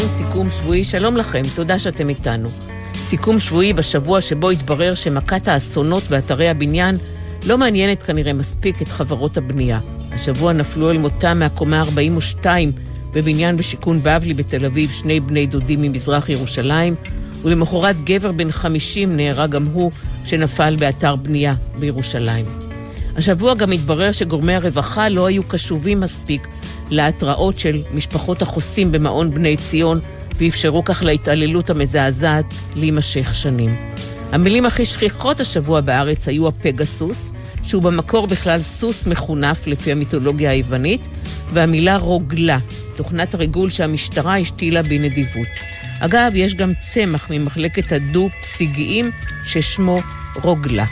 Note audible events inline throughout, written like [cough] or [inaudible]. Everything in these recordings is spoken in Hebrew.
ספרים, סיכום שבועי, שלום לכם, תודה שאתם איתנו. סיכום שבועי בשבוע שבו התברר שמכת האסונות באתרי הבניין לא מעניינת כנראה מספיק את חברות הבנייה. השבוע נפלו אל מותם מהקומה 42 בבניין בשיכון בבלי בתל אביב שני בני דודים ממזרח ירושלים, ולמחרת גבר בן 50 נהרג גם הוא שנפל באתר בנייה בירושלים. השבוע גם התברר שגורמי הרווחה לא היו קשובים מספיק להתראות של משפחות החוסים במעון בני ציון, ואפשרו כך להתעללות המזעזעת להימשך שנים. המילים הכי שכיחות השבוע בארץ היו הפגסוס, שהוא במקור בכלל סוס מחונף לפי המיתולוגיה היוונית, והמילה רוגלה, תוכנת הריגול שהמשטרה השתילה בנדיבות. אגב, יש גם צמח ממחלקת הדו-פסיגיים ששמו רוגלה.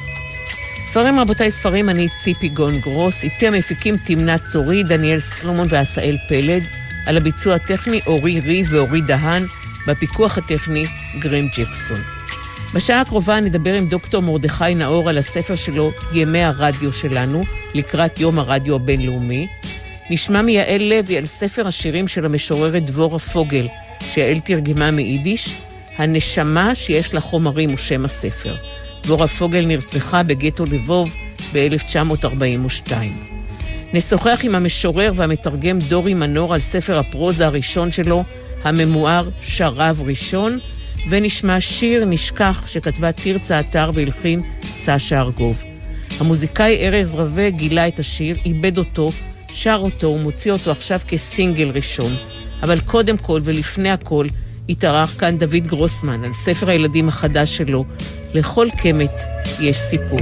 ספרים רבותיי, ספרים, אני ציפי גון גרוס, איתי המפיקים תמנה צורי, דניאל סלומון ועשאל פלד, על הביצוע הטכני אורי ריב ואורי דהן, בפיקוח הטכני גרם ג'קסון. בשעה הקרובה נדבר עם דוקטור מרדכי נאור על הספר שלו, ימי הרדיו שלנו, לקראת יום הרדיו הבינלאומי. נשמע מיעל לוי על ספר השירים של המשוררת דבורה פוגל, שיעל תרגמה מיידיש, הנשמה שיש לה חומרים הוא שם הספר. דבורה פוגל נרצחה בגטו לבוב ב-1942. נשוחח עם המשורר והמתרגם דורי מנור על ספר הפרוזה הראשון שלו, הממואר שרב ראשון, ונשמע שיר נשכח שכתבה תרצה אתר והלחין סשה ארגוב. המוזיקאי ארז רווה גילה את השיר, איבד אותו, שר אותו ומוציא אותו עכשיו כסינגל ראשון. אבל קודם כל ולפני הכל, התארח כאן דוד גרוסמן על ספר הילדים החדש שלו, לכל קמת יש סיפור.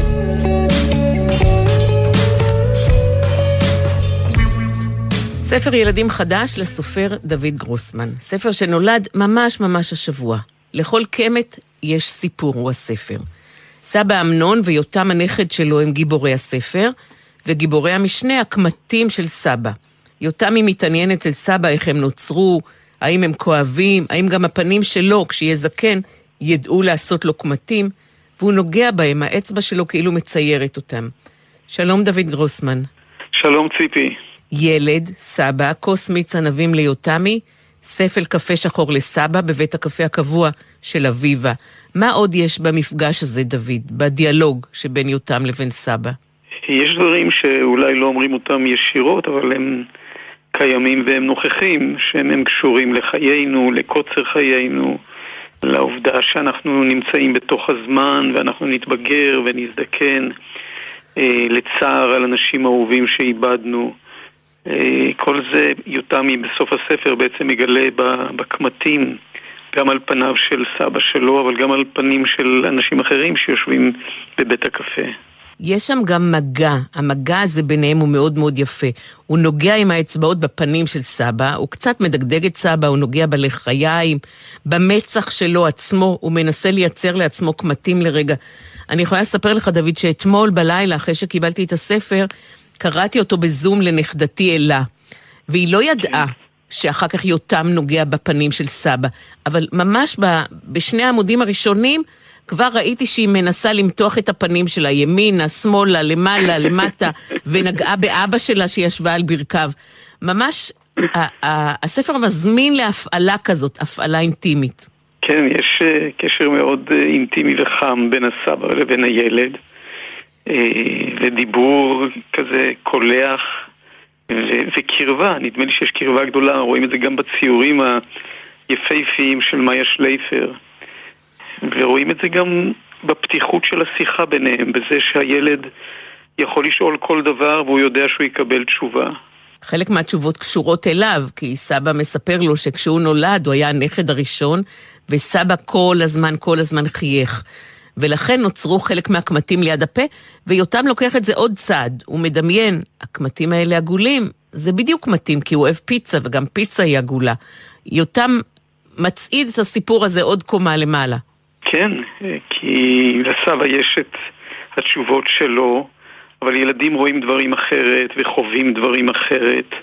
ספר ילדים חדש לסופר דוד גרוסמן. ספר שנולד ממש ממש השבוע. לכל קמת יש סיפור, הוא הספר. סבא אמנון ויותם הנכד שלו הם גיבורי הספר, וגיבורי המשנה הקמטים של סבא. יותם היא מתעניינת אצל סבא איך הם נוצרו, האם הם כואבים, האם גם הפנים שלו, כשיהיה זקן, ידעו לעשות לו קמטים, והוא נוגע בהם, האצבע שלו כאילו מציירת אותם. שלום דוד גרוסמן. שלום ציפי. ילד, סבא, כוס מיץ ענבים ליותמי, ספל קפה שחור לסבא בבית הקפה הקבוע של אביבה. מה עוד יש במפגש הזה, דוד, בדיאלוג שבין יותם לבין סבא? יש דברים שאולי לא אומרים אותם ישירות, אבל הם קיימים והם נוכחים, שהם קשורים לחיינו, לקוצר חיינו, לעובדה שאנחנו נמצאים בתוך הזמן ואנחנו נתבגר ונזדקן, אה, לצער על אנשים אהובים שאיבדנו. אה, כל זה יותמי בסוף הספר בעצם מגלה בקמטים, גם על פניו של סבא שלו, אבל גם על פנים של אנשים אחרים שיושבים בבית הקפה. יש שם גם מגע, המגע הזה ביניהם הוא מאוד מאוד יפה. הוא נוגע עם האצבעות בפנים של סבא, הוא קצת מדגדג את סבא, הוא נוגע בלחיים, במצח שלו עצמו, הוא מנסה לייצר לעצמו קמטים לרגע. אני יכולה לספר לך, דוד, שאתמול בלילה, אחרי שקיבלתי את הספר, קראתי אותו בזום לנכדתי אלה, והיא לא ידעה שאחר כך יותם נוגע בפנים של סבא, אבל ממש בשני העמודים הראשונים, כבר ראיתי שהיא מנסה למתוח את הפנים שלה, ימינה, שמאלה, למעלה, למטה, ונגעה באבא שלה שישבה על ברכיו. ממש, הספר מזמין להפעלה כזאת, הפעלה אינטימית. כן, יש אה, קשר מאוד אה, אינטימי וחם בין הסבא לבין הילד, אה, ודיבור כזה קולח וקרבה, נדמה לי שיש קרבה גדולה, רואים את זה גם בציורים היפהפיים של מאיה שלייפר. ורואים את זה גם בפתיחות של השיחה ביניהם, בזה שהילד יכול לשאול כל דבר והוא יודע שהוא יקבל תשובה. חלק מהתשובות קשורות אליו, כי סבא מספר לו שכשהוא נולד הוא היה הנכד הראשון, וסבא כל הזמן, כל הזמן חייך. ולכן נוצרו חלק מהקמטים ליד הפה, ויותם לוקח את זה עוד צעד. הוא מדמיין, הקמטים האלה עגולים, זה בדיוק מתאים, כי הוא אוהב פיצה, וגם פיצה היא עגולה. יותם מצעיד את הסיפור הזה עוד קומה למעלה. כן, כי לסבא יש את התשובות שלו, אבל ילדים רואים דברים אחרת וחווים דברים אחרת.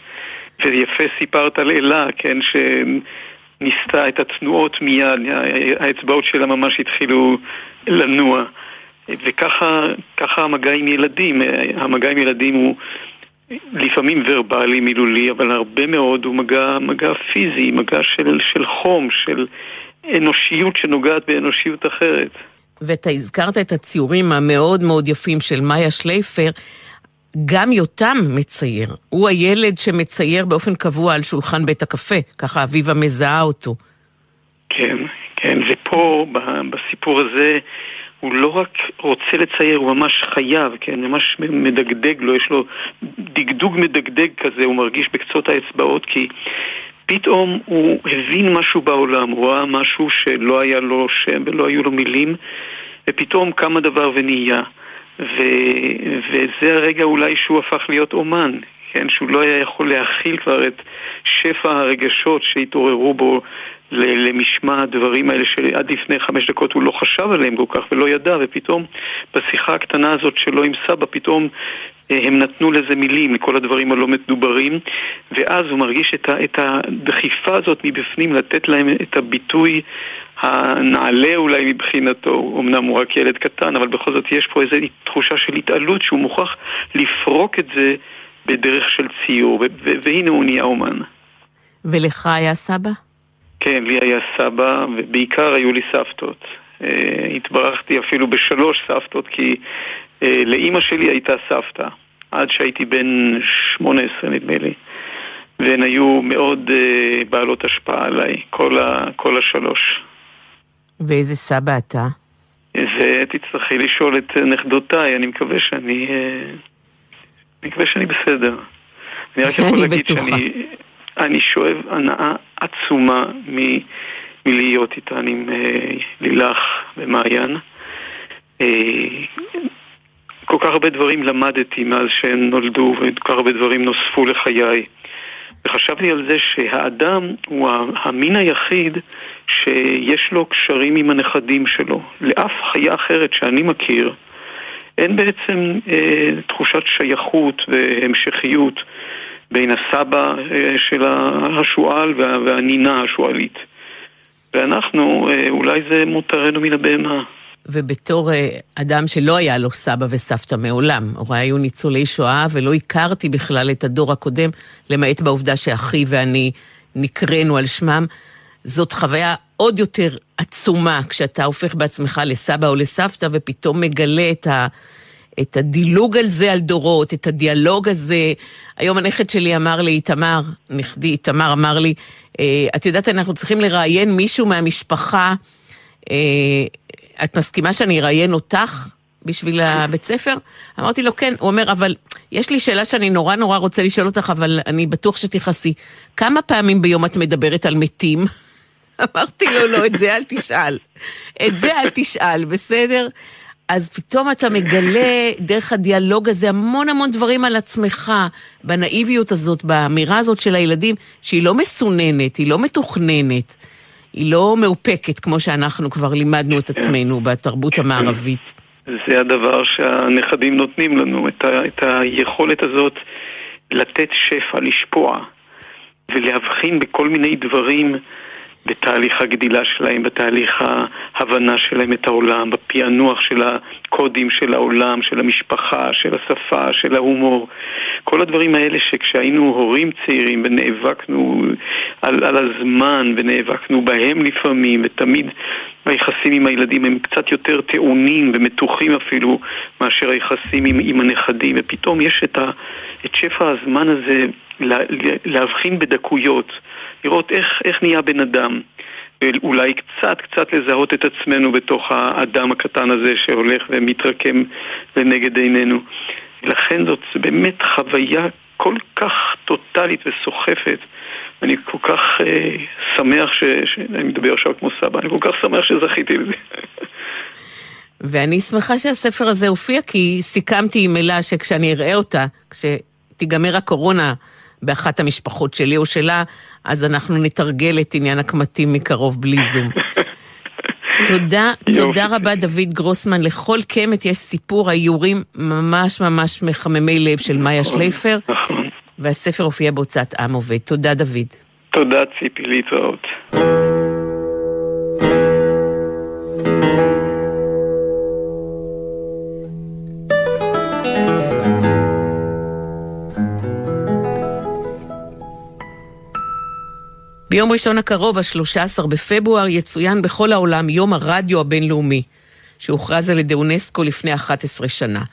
ויפה סיפרת על אלה, כן, שניסתה את התנועות מיד, האצבעות שלה ממש התחילו לנוע. וככה המגע עם ילדים, המגע עם ילדים הוא לפעמים ורבלי, מילולי, אבל הרבה מאוד הוא מגע, מגע פיזי, מגע של, של חום, של אנושיות שנוגעת באנושיות אחרת. ואתה הזכרת את הציורים המאוד מאוד יפים של מאיה שלייפר. גם יותם מצייר. הוא הילד שמצייר באופן קבוע על שולחן בית הקפה, ככה אביבה מזהה אותו. כן, כן, ופה, בסיפור הזה, הוא לא רק רוצה לצייר, הוא ממש חייב, כן, ממש מדגדג לו, יש לו דגדוג מדגדג כזה, הוא מרגיש בקצות האצבעות, כי פתאום הוא הבין משהו בעולם, הוא ראה משהו שלא היה לו שם ולא היו לו מילים, ופתאום קם הדבר ונהיה. ו, וזה הרגע אולי שהוא הפך להיות אומן, כן? שהוא לא היה יכול להכיל כבר את שפע הרגשות שהתעוררו בו למשמע הדברים האלה שעד לפני חמש דקות הוא לא חשב עליהם כל כך ולא ידע, ופתאום בשיחה הקטנה הזאת שלו עם סבא, פתאום הם נתנו לזה מילים, לכל הדברים הלא מדוברים, ואז הוא מרגיש את, ה, את הדחיפה הזאת מבפנים, לתת להם את הביטוי הנעלה אולי מבחינתו, אמנם הוא רק ילד קטן, אבל בכל זאת יש פה איזו תחושה של התעלות שהוא מוכרח לפרוק את זה בדרך של ציור, והנה הוא נהיה אומן. ולך היה סבא? כן, לי היה סבא, ובעיקר היו לי סבתות. Uh, התברכתי אפילו בשלוש סבתות, כי לאימא שלי הייתה סבתא, עד שהייתי בן 18 נדמה לי. והן היו מאוד uh, בעלות השפעה עליי, כל, ה, כל השלוש. ואיזה סבא אתה? זה תצטרכי לשאול את נכדותיי, אני מקווה שאני... אני מקווה שאני בסדר. אני רק [laughs] יכול להגיד שאני אני שואב הנאה עצומה מ, מלהיות איתן עם אה, לילך ומעיין. אה, כל כך הרבה דברים למדתי מאז שהן נולדו, וכל כך הרבה דברים נוספו לחיי. וחשבתי על זה שהאדם הוא המין היחיד שיש לו קשרים עם הנכדים שלו. לאף חיה אחרת שאני מכיר אין בעצם אה, תחושת שייכות והמשכיות בין הסבא אה, של השועל וה, והנינה השועלית. ואנחנו, אה, אולי זה מותרנו מן הבהמה. ובתור אה, אדם שלא היה לו סבא וסבתא מעולם, הוריי היו ניצולי שואה ולא הכרתי בכלל את הדור הקודם, למעט בעובדה שאחי ואני נקראנו על שמם, זאת חוויה עוד יותר עצומה כשאתה הופך בעצמך לסבא או לסבתא ופתאום מגלה את ה... את הדילוג על זה, על דורות, את הדיאלוג הזה. היום הנכד שלי אמר לי, איתמר, נכדי איתמר אמר לי, אה, את יודעת, אנחנו צריכים לראיין מישהו מהמשפחה, אה, את מסכימה שאני אראיין אותך בשביל הבית ספר? אמרתי לו, כן. הוא אומר, אבל יש לי שאלה שאני נורא נורא רוצה לשאול אותך, אבל אני בטוח שתכעסי. כמה פעמים ביום את מדברת על מתים? [laughs] אמרתי לו, לא, את זה אל תשאל. את זה אל תשאל, בסדר? אז פתאום אתה מגלה דרך הדיאלוג הזה המון המון דברים על עצמך, בנאיביות הזאת, באמירה הזאת של הילדים, שהיא לא מסוננת, היא לא מתוכננת, היא לא מאופקת, כמו שאנחנו כבר לימדנו את עצמנו בתרבות המערבית. זה הדבר שהנכדים נותנים לנו, את, ה, את היכולת הזאת לתת שפע, לשפוע, ולהבחין בכל מיני דברים. בתהליך הגדילה שלהם, בתהליך ההבנה שלהם את העולם, בפענוח של הקודים של העולם, של המשפחה, של השפה, של ההומור. כל הדברים האלה שכשהיינו הורים צעירים ונאבקנו על, על הזמן ונאבקנו בהם לפעמים, ותמיד היחסים עם הילדים הם קצת יותר טעונים ומתוחים אפילו מאשר היחסים עם, עם הנכדים, ופתאום יש את, ה, את שפע הזמן הזה לה, להבחין בדקויות. לראות איך, איך נהיה בן אדם. ואולי קצת קצת לזהות את עצמנו בתוך האדם הקטן הזה שהולך ומתרקם לנגד עינינו. לכן זאת באמת חוויה כל כך טוטאלית וסוחפת. אני כל כך אה, שמח ש... ש... אני מדבר עכשיו כמו סבא, אני כל כך שמח שזכיתי לזה. ואני שמחה שהספר הזה הופיע, כי סיכמתי עם אלה שכשאני אראה אותה, כשתיגמר הקורונה באחת המשפחות שלי או שלה, אז אנחנו נתרגל את עניין הקמטים מקרוב בלי זום. [laughs] תודה, תודה רבה דוד גרוסמן. לכל קמת יש סיפור האיורים ממש ממש מחממי לב של מאיה נכון, שלייפר, נכון. והספר הופיע בהוצאת עם עובד. תודה דוד. תודה ציפי, להתראות. ביום ראשון הקרוב, ה-13 בפברואר, יצוין בכל העולם יום הרדיו הבינלאומי, שהוכרז על ידי אונסקו לפני 11 שנה.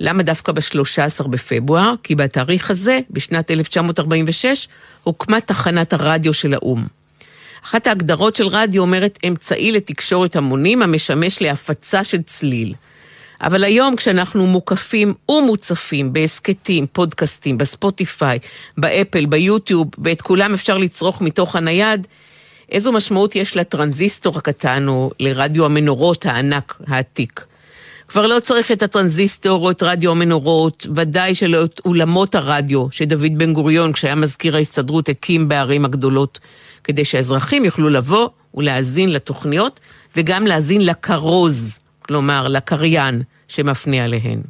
למה דווקא ב-13 בפברואר? כי בתאריך הזה, בשנת 1946, הוקמה תחנת הרדיו של האו"ם. אחת ההגדרות של רדיו אומרת אמצעי לתקשורת המונים המשמש להפצה של צליל. אבל היום כשאנחנו מוקפים ומוצפים בהסכתים, פודקאסטים, בספוטיפיי, באפל, ביוטיוב, ואת כולם אפשר לצרוך מתוך הנייד, איזו משמעות יש לטרנזיסטור הקטן או לרדיו המנורות הענק העתיק. כבר לא צריך את הטרנזיסטור או את רדיו המנורות, ודאי שלא את אולמות הרדיו שדוד בן גוריון, כשהיה מזכיר ההסתדרות, הקים בערים הגדולות, כדי שהאזרחים יוכלו לבוא ולהאזין לתוכניות, וגם להאזין לכרוז, כלומר לקריין, שמפנה עליהן.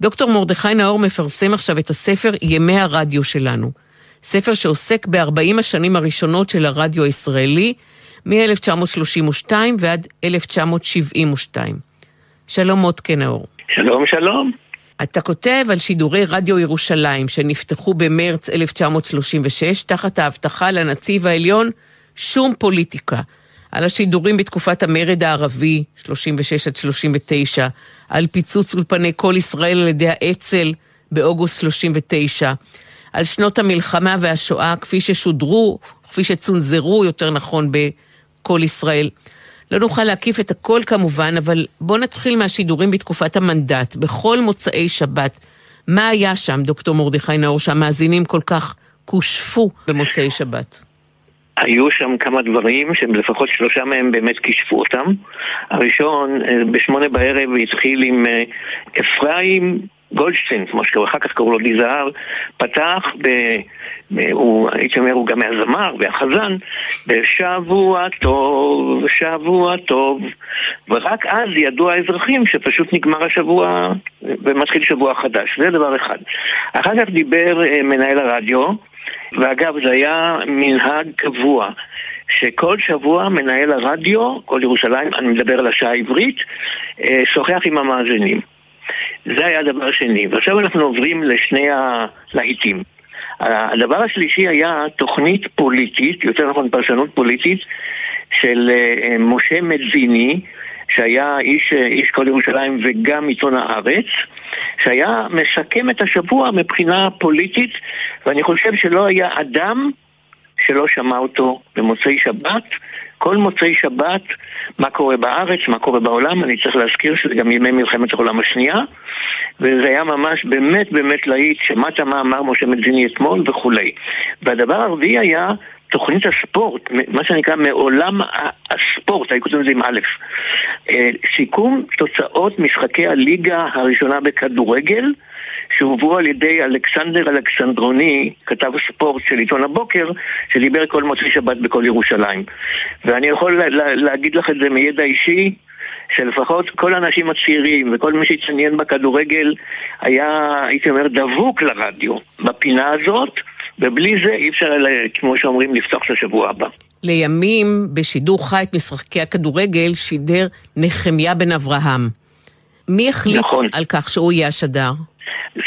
דוקטור מרדכי נאור מפרסם עכשיו את הספר ימי הרדיו שלנו. ספר שעוסק ב-40 השנים הראשונות של הרדיו הישראלי, מ-1932 ועד 1972. שלום מוטקה נאור. שלום, שלום. אתה כותב על שידורי רדיו ירושלים שנפתחו במרץ 1936 תחת ההבטחה לנציב העליון שום פוליטיקה. על השידורים בתקופת המרד הערבי, 36 עד 39, על פיצוץ אולפני כל ישראל על ידי האצ"ל באוגוסט 39, על שנות המלחמה והשואה כפי ששודרו, כפי שצונזרו, יותר נכון, בכל ישראל. לא נוכל להקיף את הכל כמובן, אבל בואו נתחיל מהשידורים בתקופת המנדט, בכל מוצאי שבת. מה היה שם, דוקטור מרדכי נאור, שהמאזינים כל כך כושפו במוצאי שבת? היו שם כמה דברים שלפחות שלושה מהם באמת כישפו אותם. הראשון, אה, בשמונה בערב התחיל עם אה, אפרים גולדשטיין, כמו שקראו, אחר כך קראו לו דיזהר, פתח, ב, הוא, הייתי אומר, הוא גם מהזמר והחזן, בשבוע טוב, שבוע טוב, ורק אז ידעו האזרחים שפשוט נגמר השבוע ומתחיל שבוע חדש, זה דבר אחד. אחר כך דיבר אה, מנהל הרדיו, ואגב, זה היה מנהג קבוע. שכל שבוע מנהל הרדיו, כל ירושלים, אני מדבר על השעה העברית, אה, שוחח עם המאזינים. זה היה הדבר השני. ועכשיו אנחנו עוברים לשני הלהיטים. הדבר השלישי היה תוכנית פוליטית, יותר נכון פרשנות פוליטית, של אה, משה מדזיני, שהיה איש, איש כל ירושלים וגם עיתון הארץ, שהיה מסכם את השבוע מבחינה פוליטית, ואני חושב שלא היה אדם שלא שמע אותו במוצאי שבת. כל מוצאי שבת, מה קורה בארץ, מה קורה בעולם, אני צריך להזכיר שזה גם ימי מלחמת העולם השנייה, וזה היה ממש באמת באמת להיט, שמעת מה אמר משה מדזיני אתמול וכולי. והדבר הרביעי היה תוכנית הספורט, מה שנקרא מעולם הספורט, אני כותב את זה עם א', אה, סיכום תוצאות משחקי הליגה הראשונה בכדורגל שהובאו על ידי אלכסנדר אלכסנדרוני, כתב ספורט של עיתון הבוקר, שדיבר כל מוצאי שבת בכל ירושלים. ואני יכול לה, להגיד לך את זה מידע אישי, שלפחות כל האנשים הצעירים וכל מי שהתעניין בכדורגל היה, הייתי אומר, דבוק לרדיו בפינה הזאת. ובלי זה אי אפשר, כמו שאומרים, לפתוח את השבוע הבא. לימים, בשידור חי את משחקי הכדורגל, שידר נחמיה בן אברהם. מי החליט נכון. על כך שהוא יהיה השדר?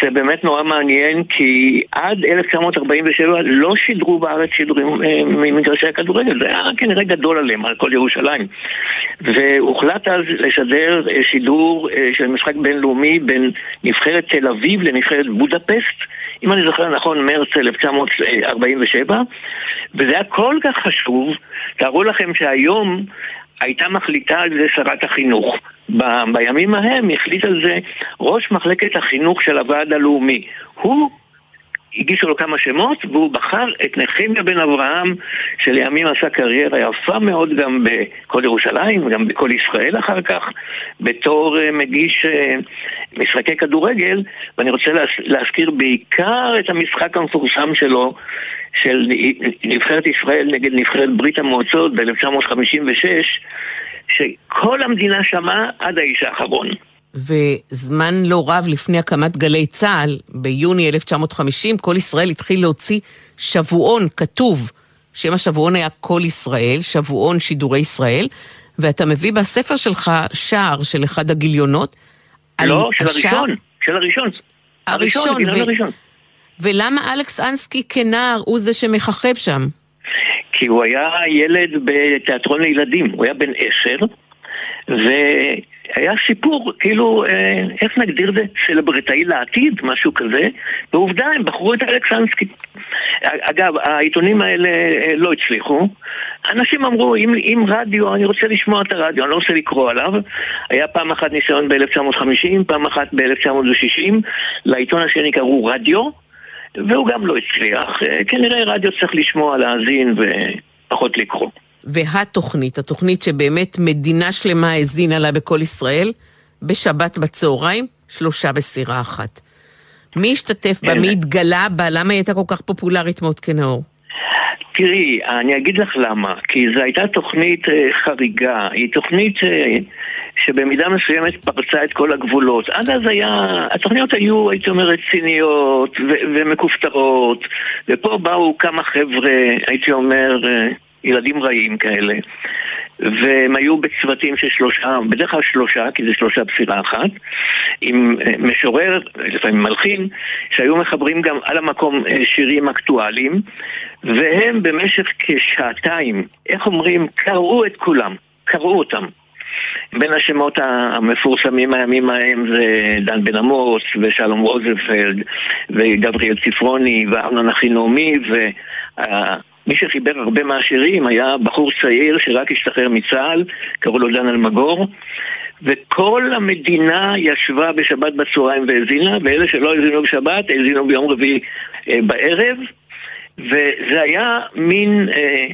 זה באמת נורא מעניין, כי עד 1947 לא שידרו בארץ שידורים אה, ממגרשי הכדורגל, זה היה כנראה גדול עליהם, על כל ירושלים. והוחלט אז לשדר אה, שידור אה, של משחק בינלאומי בין נבחרת תל אביב לנבחרת בודפסט, אם אני זוכר נכון, מרץ 1947, וזה היה כל כך חשוב, תארו לכם שהיום הייתה מחליטה על זה שרת החינוך. ב- בימים ההם החליט על זה ראש מחלקת החינוך של הוועד הלאומי. הוא הגישו לו כמה שמות, והוא בחר את נחמיה בן אברהם, שלימים עשה קריירה יפה מאוד גם בכל ירושלים, וגם בכל ישראל אחר כך, בתור uh, מגיש uh, משחקי כדורגל, ואני רוצה להז, להזכיר בעיקר את המשחק המפורסם שלו, של נבחרת ישראל נגד נבחרת ברית המועצות ב-1956, שכל המדינה שמעה עד האיש האחרון. וזמן לא רב לפני הקמת גלי צה"ל, ביוני 1950, כל ישראל התחיל להוציא שבועון כתוב. שם השבועון היה כל ישראל, שבועון שידורי ישראל, ואתה מביא בספר שלך שער של אחד הגיליונות. לא, של השער... הראשון, של הראשון. הראשון, הראשון, ו... הראשון. ולמה אלכס אנסקי כנער הוא זה שמככב שם? כי הוא היה ילד בתיאטרון לילדים, הוא היה בן עשר, והיה סיפור, כאילו, אה, איך נגדיר זה? סלברטאי לעתיד, משהו כזה, ועובדה, הם בחרו את אלכסנסקי. אגב, העיתונים האלה אה, לא הצליחו. אנשים אמרו, אם, אם רדיו, אני רוצה לשמוע את הרדיו, אני לא רוצה לקרוא עליו. היה פעם אחת ניסיון ב-1950, פעם אחת ב-1960, לעיתון השני קראו רדיו, והוא גם לא הצליח. אה, כנראה רדיו צריך לשמוע, להאזין ופחות לקרוא. והתוכנית, התוכנית שבאמת מדינה שלמה האזינה לה בכל ישראל, בשבת בצהריים, שלושה בסירה אחת. מי השתתף בה? מי התגלה בה? למה היא הייתה כל כך פופולרית מאוד כנאור? תראי, אני אגיד לך למה. כי זו הייתה תוכנית uh, חריגה. היא תוכנית uh, שבמידה מסוימת פרצה את כל הגבולות. עד אז היה, התוכניות היו, הייתי אומר, רציניות ומכופתרות, ופה באו כמה חבר'ה, הייתי אומר, uh, ילדים רעים כאלה. והם היו בצוותים של שלושה, בדרך כלל שלושה, כי זה שלושה בסירה אחת, עם אה, משורר, לפעמים מלחין, שהיו מחברים גם על המקום אה, שירים אקטואליים, והם במשך כשעתיים, איך אומרים, קראו את כולם, קראו אותם. בין השמות המפורסמים הימים ההם זה דן בן עמוס ושלום רוזנפלד וגבריאל צפרוני ואמנון אחינעמי מי שחיבר הרבה מהשירים היה בחור צעיר שרק השתחרר מצה"ל, קראו לו דן אלמגור, וכל המדינה ישבה בשבת בצהריים והאזינה, ואלה שלא האזינו בשבת, האזינו ביום רביעי אה, בערב, וזה היה מין אה,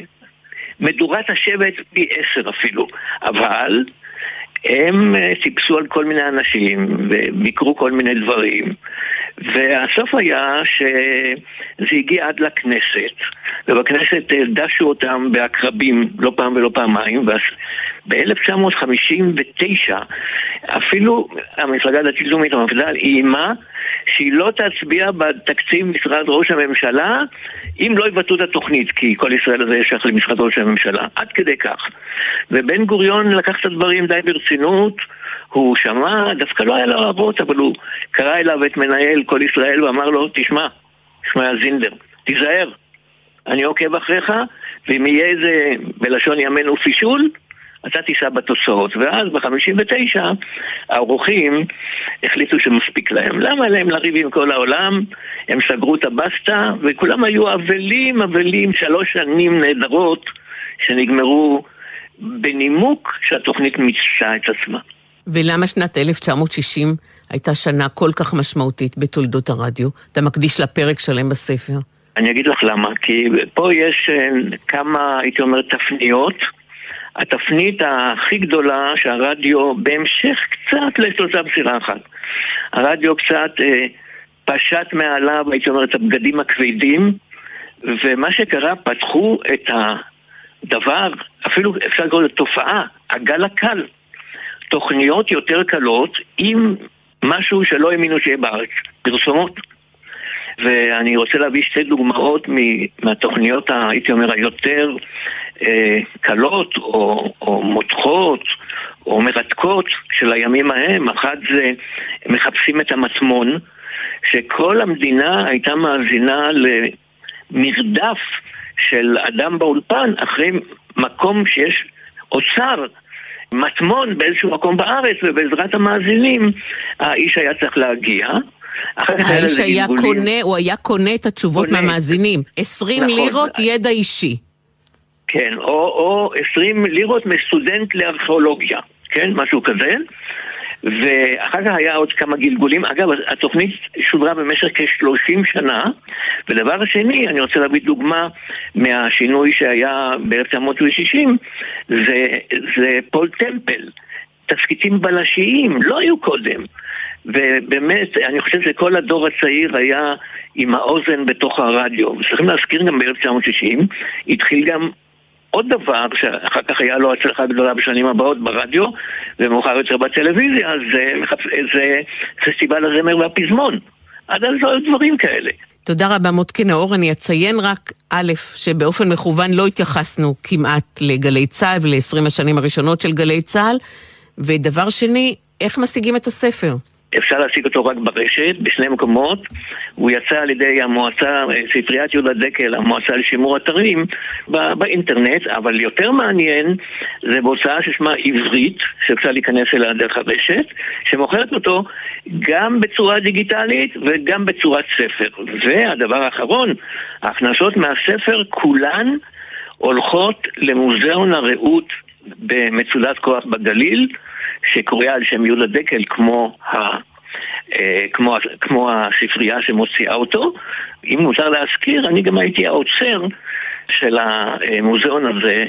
מדורת השבט פי עשר אפילו. אבל הם אה, טיפסו על כל מיני אנשים וביקרו כל מיני דברים. והסוף היה שזה הגיע עד לכנסת, ובכנסת אה, דשו אותם בעקרבים לא פעם ולא פעמיים, ב-1959 אפילו המפלגה הדתית-לאומית, המפד"ל, איימה שהיא לא תצביע בתקציב משרד ראש הממשלה אם לא יבטאו את התוכנית, כי כל ישראל הזה שייך למשרד ראש הממשלה, עד כדי כך. ובן גוריון לקח את הדברים די ברצינות, הוא שמע, דווקא לא היה לו אהבות, אבל הוא קרא אליו את מנהל כל ישראל ואמר לו, תשמע, תשמע זינדר, תיזהר, אני עוקב אחריך, ואם יהיה איזה, בלשון ימינו פישול, אתה תישא בתוצאות. ואז ב-59 האורחים החליטו שמספיק להם. למה להם לריב עם כל העולם? הם סגרו את הבסטה, וכולם היו אבלים, אבלים, שלוש שנים נהדרות שנגמרו בנימוק שהתוכנית מיצתה את עצמה. ולמה שנת 1960 הייתה שנה כל כך משמעותית בתולדות הרדיו? אתה מקדיש לה פרק שלם בספר. אני אגיד לך למה, כי פה יש אה, כמה, הייתי אומר, תפניות. התפנית הכי גדולה שהרדיו, בהמשך קצת לשלושה בסירה אחת, הרדיו קצת אה, פשט מעליו, הייתי אומר, את הבגדים הכבדים, ומה שקרה, פתחו את הדבר, אפילו אפשר לקרוא לזה תופעה, הגל הקל. תוכניות יותר קלות עם משהו שלא האמינו שיהיה בארץ, פרסומות. ואני רוצה להביא שתי דוגמאות מהתוכניות, הייתי אומר, היותר אה, קלות או, או מותחות או מרתקות של הימים ההם. אחת זה מחפשים את המטמון, שכל המדינה הייתה מאזינה למרדף של אדם באולפן אחרי מקום שיש אוצר מטמון באיזשהו מקום בארץ, ובעזרת המאזינים האיש היה צריך להגיע. האיש היה קונה, הוא היה קונה את התשובות קונה. מהמאזינים. 20 נכון. לירות ידע אישי. כן, או, או 20 לירות מסטודנט לארכיאולוגיה, כן, משהו כזה. ואחר כך היה עוד כמה גלגולים. אגב, התוכנית שודרה במשך כ-30 שנה. ודבר שני, אני רוצה להביא דוגמה מהשינוי שהיה ב-1960, זה, זה פול טמפל. תפקידים בלשיים, לא היו קודם. ובאמת, אני חושב שכל הדור הצעיר היה עם האוזן בתוך הרדיו. וצריכים להזכיר גם ב-1960, התחיל גם עוד דבר, שאחר כך היה לו הצלחה גדולה בשנים הבאות ברדיו, ומאוחר יותר בטלוויזיה, זה, זה פסטיבל הזמר והפזמון. עד אז לא היו דברים כאלה. תודה רבה מוטקה נאור. אני אציין רק, א', שבאופן מכוון לא התייחסנו כמעט לגלי צה"ל ול-20 השנים הראשונות של גלי צה"ל, ודבר שני, איך משיגים את הספר? אפשר להשיג אותו רק ברשת, בשני מקומות. הוא יצא על ידי המועצה, ספריית יהודה דקל, המועצה לשימור אתרים, באינטרנט, אבל יותר מעניין זה בהוצאה ששמה עברית, שאפשר להיכנס אליה דרך הרשת, שמוכרת אותו גם בצורה דיגיטלית וגם בצורת ספר. והדבר האחרון, ההכנסות מהספר כולן הולכות למוזיאון הרעות במצודת כוח בגליל. שקרויה על שם יהודה דקל כמו, ה, אה, כמו, כמו הספרייה שמוציאה אותו. אם מותר להזכיר, אני גם הייתי האוצר של המוזיאון הזה,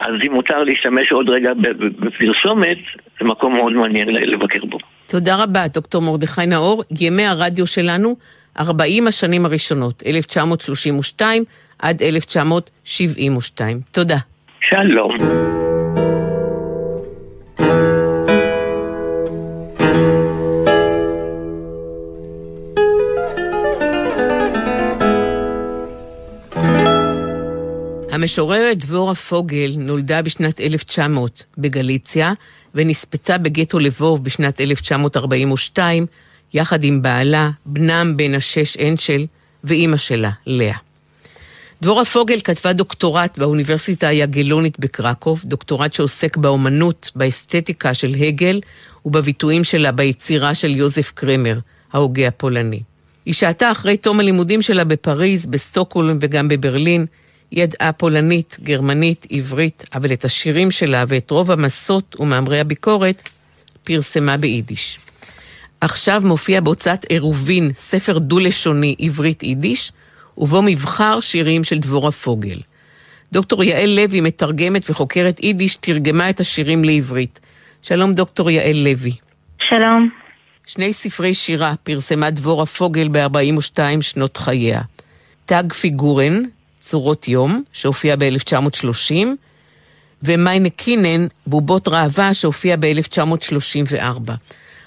אז אם מותר להשתמש עוד רגע בפרסומת, זה מקום מאוד מעניין לבקר בו. תודה רבה, דוקטור מרדכי נאור. ימי הרדיו שלנו, 40 השנים הראשונות, 1932 עד 1972. תודה. שלום. המשוררת דבורה פוגל נולדה בשנת 1900 בגליציה ונספצה בגטו לבוב בשנת 1942 יחד עם בעלה, בנם בן השש אנשל ואימא שלה, לאה. דבורה פוגל כתבה דוקטורט באוניברסיטה היגלונית בקרקוב, דוקטורט שעוסק באומנות, באסתטיקה של הגל ובביטויים שלה ביצירה של יוזף קרמר, ההוגה הפולני. היא שעתה אחרי תום הלימודים שלה בפריז, בסטוקהולם וגם בברלין, ידעה פולנית, גרמנית, עברית, אבל את השירים שלה ואת רוב המסות ומאמרי הביקורת פרסמה ביידיש. עכשיו מופיע בהוצאת עירובין ספר דו-לשוני עברית-יידיש, ובו מבחר שירים של דבורה פוגל. דוקטור יעל לוי, מתרגמת וחוקרת יידיש, תרגמה את השירים לעברית. שלום דוקטור יעל לוי. שלום. שני ספרי שירה פרסמה דבורה פוגל ב-42 שנות חייה. תג פיגורן, צורות יום, שהופיע ב-1930, ומיינה קינן, בובות ראווה, שהופיע ב-1934.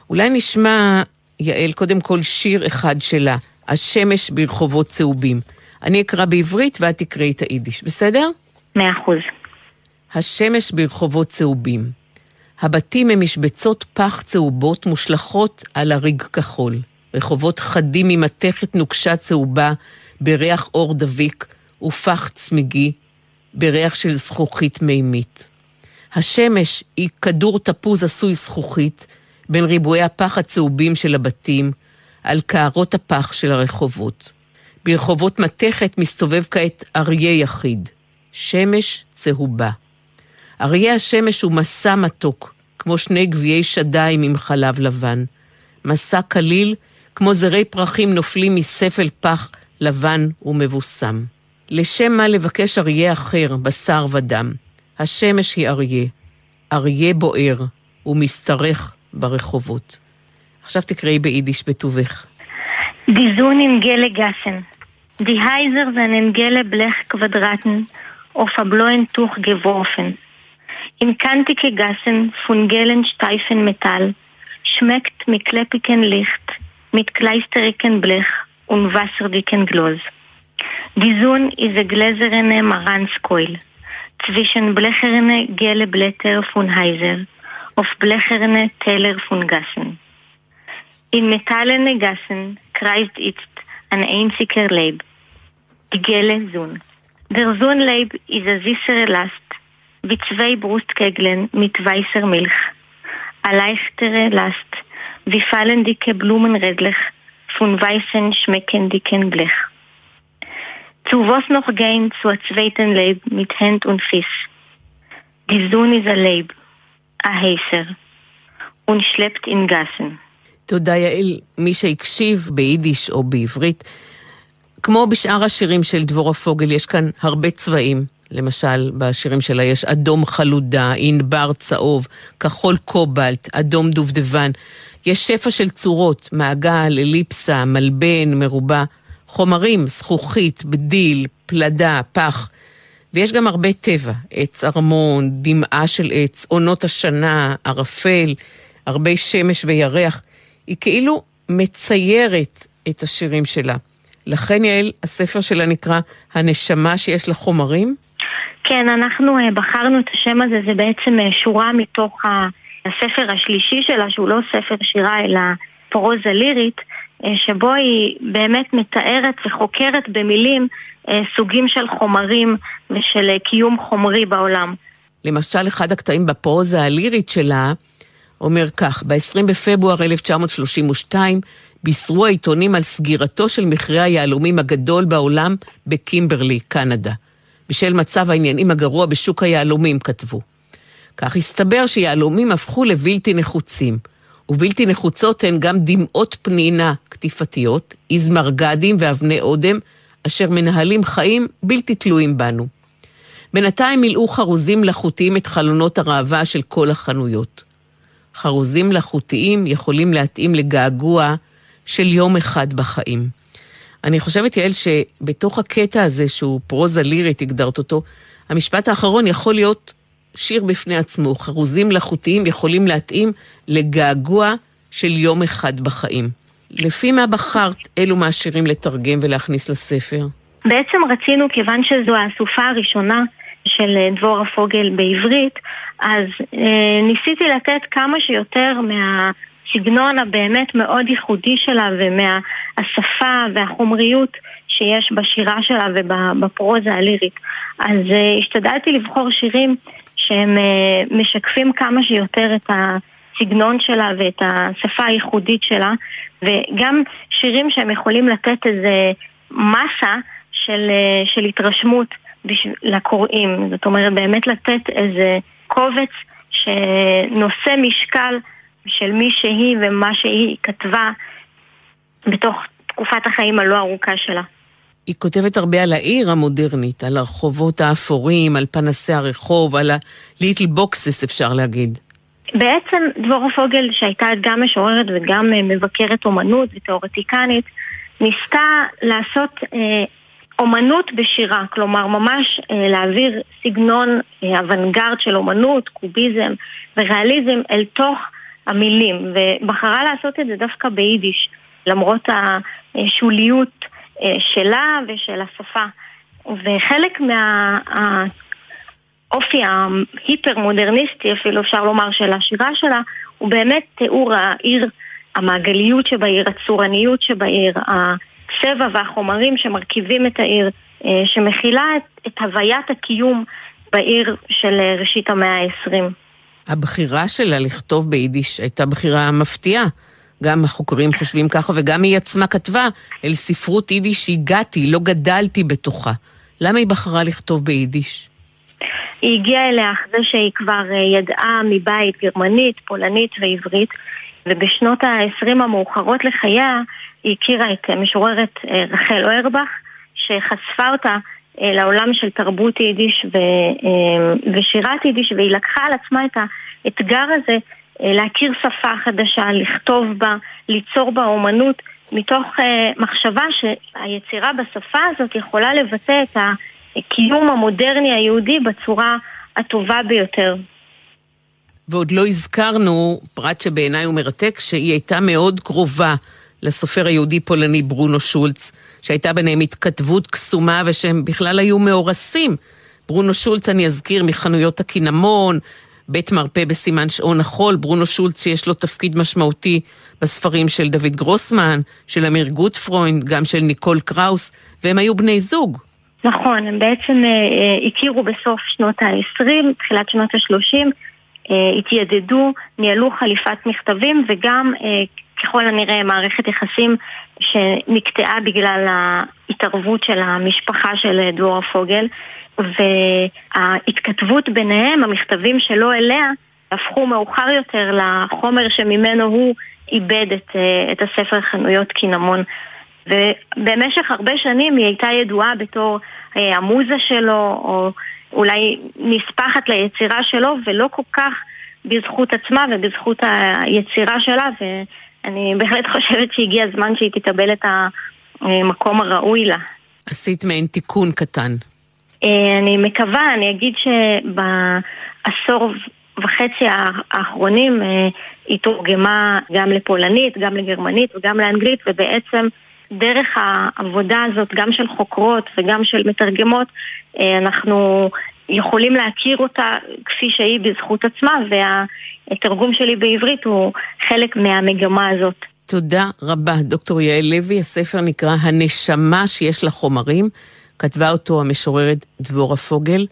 אולי נשמע, יעל, קודם כל שיר אחד שלה, השמש ברחובות צהובים. אני אקרא בעברית ואת תקראי את היידיש, בסדר? מאה אחוז. השמש ברחובות צהובים. הבתים הם משבצות פח צהובות מושלכות על הריג כחול. רחובות חדים ממתכת נוקשה צהובה, בריח אור דביק, ופח צמיגי בריח של זכוכית מימית. השמש היא כדור תפוז עשוי זכוכית בין ריבועי הפח הצהובים של הבתים על קערות הפח של הרחובות. ברחובות מתכת מסתובב כעת אריה יחיד, שמש צהובה. אריה השמש הוא מסע מתוק, כמו שני גביעי שדיים עם חלב לבן. מסע קליל, כמו זרי פרחים נופלים מספל פח לבן ומבוסם. לשם מה לבקש אריה אחר, בשר ודם. השמש היא אריה, אריה בוער, ומשתרך ברחובות. עכשיו תקראי ביידיש בטובך. Gassen. Die Heiser seinen gele Blechquadraten auf ein blauen Tuch geworfen. In kantige Gassen von gelen steifen Metall schmeckt mit kleppigen Licht, mit kleisterigen Blech und wasserdicken Glas. Die Zwischen blecherne gele Blätter von Heiser auf blecherne Teller von Gassen. In metallene Gassen kreist jetzt ein einziger Leib, die gele Sonne. Der Sonnenleib ist eine süßere Last, wie zwei Brustkegeln mit weißer Milch. Eine leichtere Last, wie fallendicke Blumenrädlich von weißen, schmeckendicken Blech. Zu was noch gehen zu einem zweiten Leib mit Hand und Fiss? Die Sonne ist ein Leib, ein Heißer. ונשלפט אין גסן. תודה יעל. מי שהקשיב ביידיש או בעברית, כמו בשאר השירים של דבורה פוגל, יש כאן הרבה צבעים. למשל, בשירים שלה יש אדום חלודה, ענבר צהוב, כחול קובלט, אדום דובדבן. יש שפע של צורות, מעגל, אליפסה, מלבן, מרובע, חומרים, זכוכית, בדיל, פלדה, פח. ויש גם הרבה טבע, עץ ארמון, דמעה של עץ, עונות השנה, ערפל, הרבה שמש וירח. היא כאילו מציירת את השירים שלה. לכן, יעל, הספר שלה נקרא הנשמה שיש לה חומרים? כן, אנחנו אה, בחרנו את השם הזה, זה בעצם אה, שורה מתוך הספר השלישי שלה, שהוא לא ספר שירה אלא פרוזה לירית, שבו היא באמת מתארת וחוקרת במילים סוגים של חומרים ושל קיום חומרי בעולם. למשל, אחד הקטעים בפרוזה הלירית שלה אומר כך, ב-20 בפברואר 1932 בישרו העיתונים על סגירתו של מכרה היהלומים הגדול בעולם בקימברלי, קנדה. בשל מצב העניינים הגרוע בשוק היהלומים, כתבו. כך הסתבר שיהלומים הפכו לבלתי נחוצים, ובלתי נחוצות הן גם דמעות פנינה קטיפתיות, איזמרגדים ואבני אודם, אשר מנהלים חיים בלתי תלויים בנו. בינתיים מילאו חרוזים מלאכותיים את חלונות הראווה של כל החנויות. חרוזים מלאכותיים יכולים להתאים לגעגוע של יום אחד בחיים. אני חושבת, יעל, שבתוך הקטע הזה, שהוא פרוזה לירית, הגדרת אותו, המשפט האחרון יכול להיות שיר בפני עצמו. חרוזים מלאכותיים יכולים להתאים לגעגוע של יום אחד בחיים. לפי מה בחרת אילו מהשירים לתרגם ולהכניס לספר? בעצם רצינו, כיוון שזו האסופה הראשונה של דבורה פוגל בעברית, אז אה, ניסיתי לתת כמה שיותר מה... הסגנון הבאמת מאוד ייחודי שלה ומהשפה והחומריות שיש בשירה שלה ובפרוזה הלירית. אז uh, השתדלתי לבחור שירים שהם uh, משקפים כמה שיותר את הסגנון שלה ואת השפה הייחודית שלה, וגם שירים שהם יכולים לתת איזה מסה של, uh, של התרשמות לקוראים. זאת אומרת, באמת לתת איזה קובץ שנושא משקל של מי שהיא ומה שהיא כתבה בתוך תקופת החיים הלא ארוכה שלה. היא כותבת הרבה על העיר המודרנית, על הרחובות האפורים, על פנסי הרחוב, על הליטל בוקסס אפשר להגיד. בעצם דבורה פוגל, שהייתה גם משוררת וגם אה, מבקרת אומנות ותיאורטיקנית, ניסתה לעשות אה, אומנות בשירה, כלומר ממש אה, להעביר סגנון אה, אוונגרד של אומנות, קוביזם וריאליזם אל תוך המילים, ובחרה לעשות את זה דווקא ביידיש, למרות השוליות אה, שלה ושל השפה. וחלק מהאופי ההיפר-מודרניסטי, אפילו אפשר לומר, של השירה שלה, הוא באמת תיאור העיר, המעגליות שבעיר, הצורניות שבעיר, הצבע והחומרים שמרכיבים את העיר, אה, שמכילה את, את הוויית הקיום בעיר של אה, ראשית המאה העשרים. הבחירה שלה לכתוב ביידיש הייתה בחירה מפתיעה. גם החוקרים חושבים ככה, וגם היא עצמה כתבה, אל ספרות יידיש הגעתי, לא גדלתי בתוכה. למה היא בחרה לכתוב ביידיש? היא הגיעה אליה אחרי שהיא כבר אה, ידעה מבית גרמנית, פולנית ועברית, ובשנות ה-20 המאוחרות לחייה היא הכירה את משוררת אה, רחל אוירבך, שחשפה אותה אה, לעולם של תרבות יידיש ו, אה, ושירת יידיש, והיא לקחה על עצמה את האתגר הזה אה, להכיר שפה חדשה, לכתוב בה, ליצור בה אומנות, מתוך מחשבה שהיצירה בשפה הזאת יכולה לבטא את הקיום המודרני היהודי בצורה הטובה ביותר. ועוד לא הזכרנו, פרט שבעיניי הוא מרתק, שהיא הייתה מאוד קרובה לסופר היהודי-פולני ברונו שולץ, שהייתה ביניהם התכתבות קסומה ושהם בכלל היו מאורסים. ברונו שולץ, אני אזכיר, מחנויות הקינמון, בית מרפא בסימן שעון החול, ברונו שולץ שיש לו תפקיד משמעותי בספרים של דוד גרוסמן, של אמיר גוטפרוינד, גם של ניקול קראוס, והם היו בני זוג. נכון, הם בעצם אה, אה, הכירו בסוף שנות ה-20, תחילת שנות ה-30, אה, התיידדו, ניהלו חליפת מכתבים וגם אה, ככל הנראה מערכת יחסים שנקטעה בגלל ההתערבות של המשפחה של דבורה פוגל וההתכתבות ביניהם, המכתבים שלו אליה, הפכו מאוחר יותר לחומר שממנו הוא איבד את, את הספר חנויות קינמון. ובמשך הרבה שנים היא הייתה ידועה בתור המוזה שלו, או אולי נספחת ליצירה שלו, ולא כל כך בזכות עצמה ובזכות היצירה שלה, ואני בהחלט חושבת שהגיע הזמן שהיא תקבל את המקום הראוי לה. עשית מעין תיקון קטן. אה, אני מקווה, אני אגיד שבעשור וחצי האחרונים אה, היא תורגמה גם לפולנית, גם לגרמנית וגם לאנגלית, ובעצם דרך העבודה הזאת, גם של חוקרות וגם של מתרגמות, אה, אנחנו יכולים להכיר אותה כפי שהיא בזכות עצמה, והתרגום שלי בעברית הוא חלק מהמגמה הזאת. תודה רבה, דוקטור יעל לוי. הספר נקרא הנשמה שיש לה חומרים. כתבה אותו המשוררת דבורה פוגל.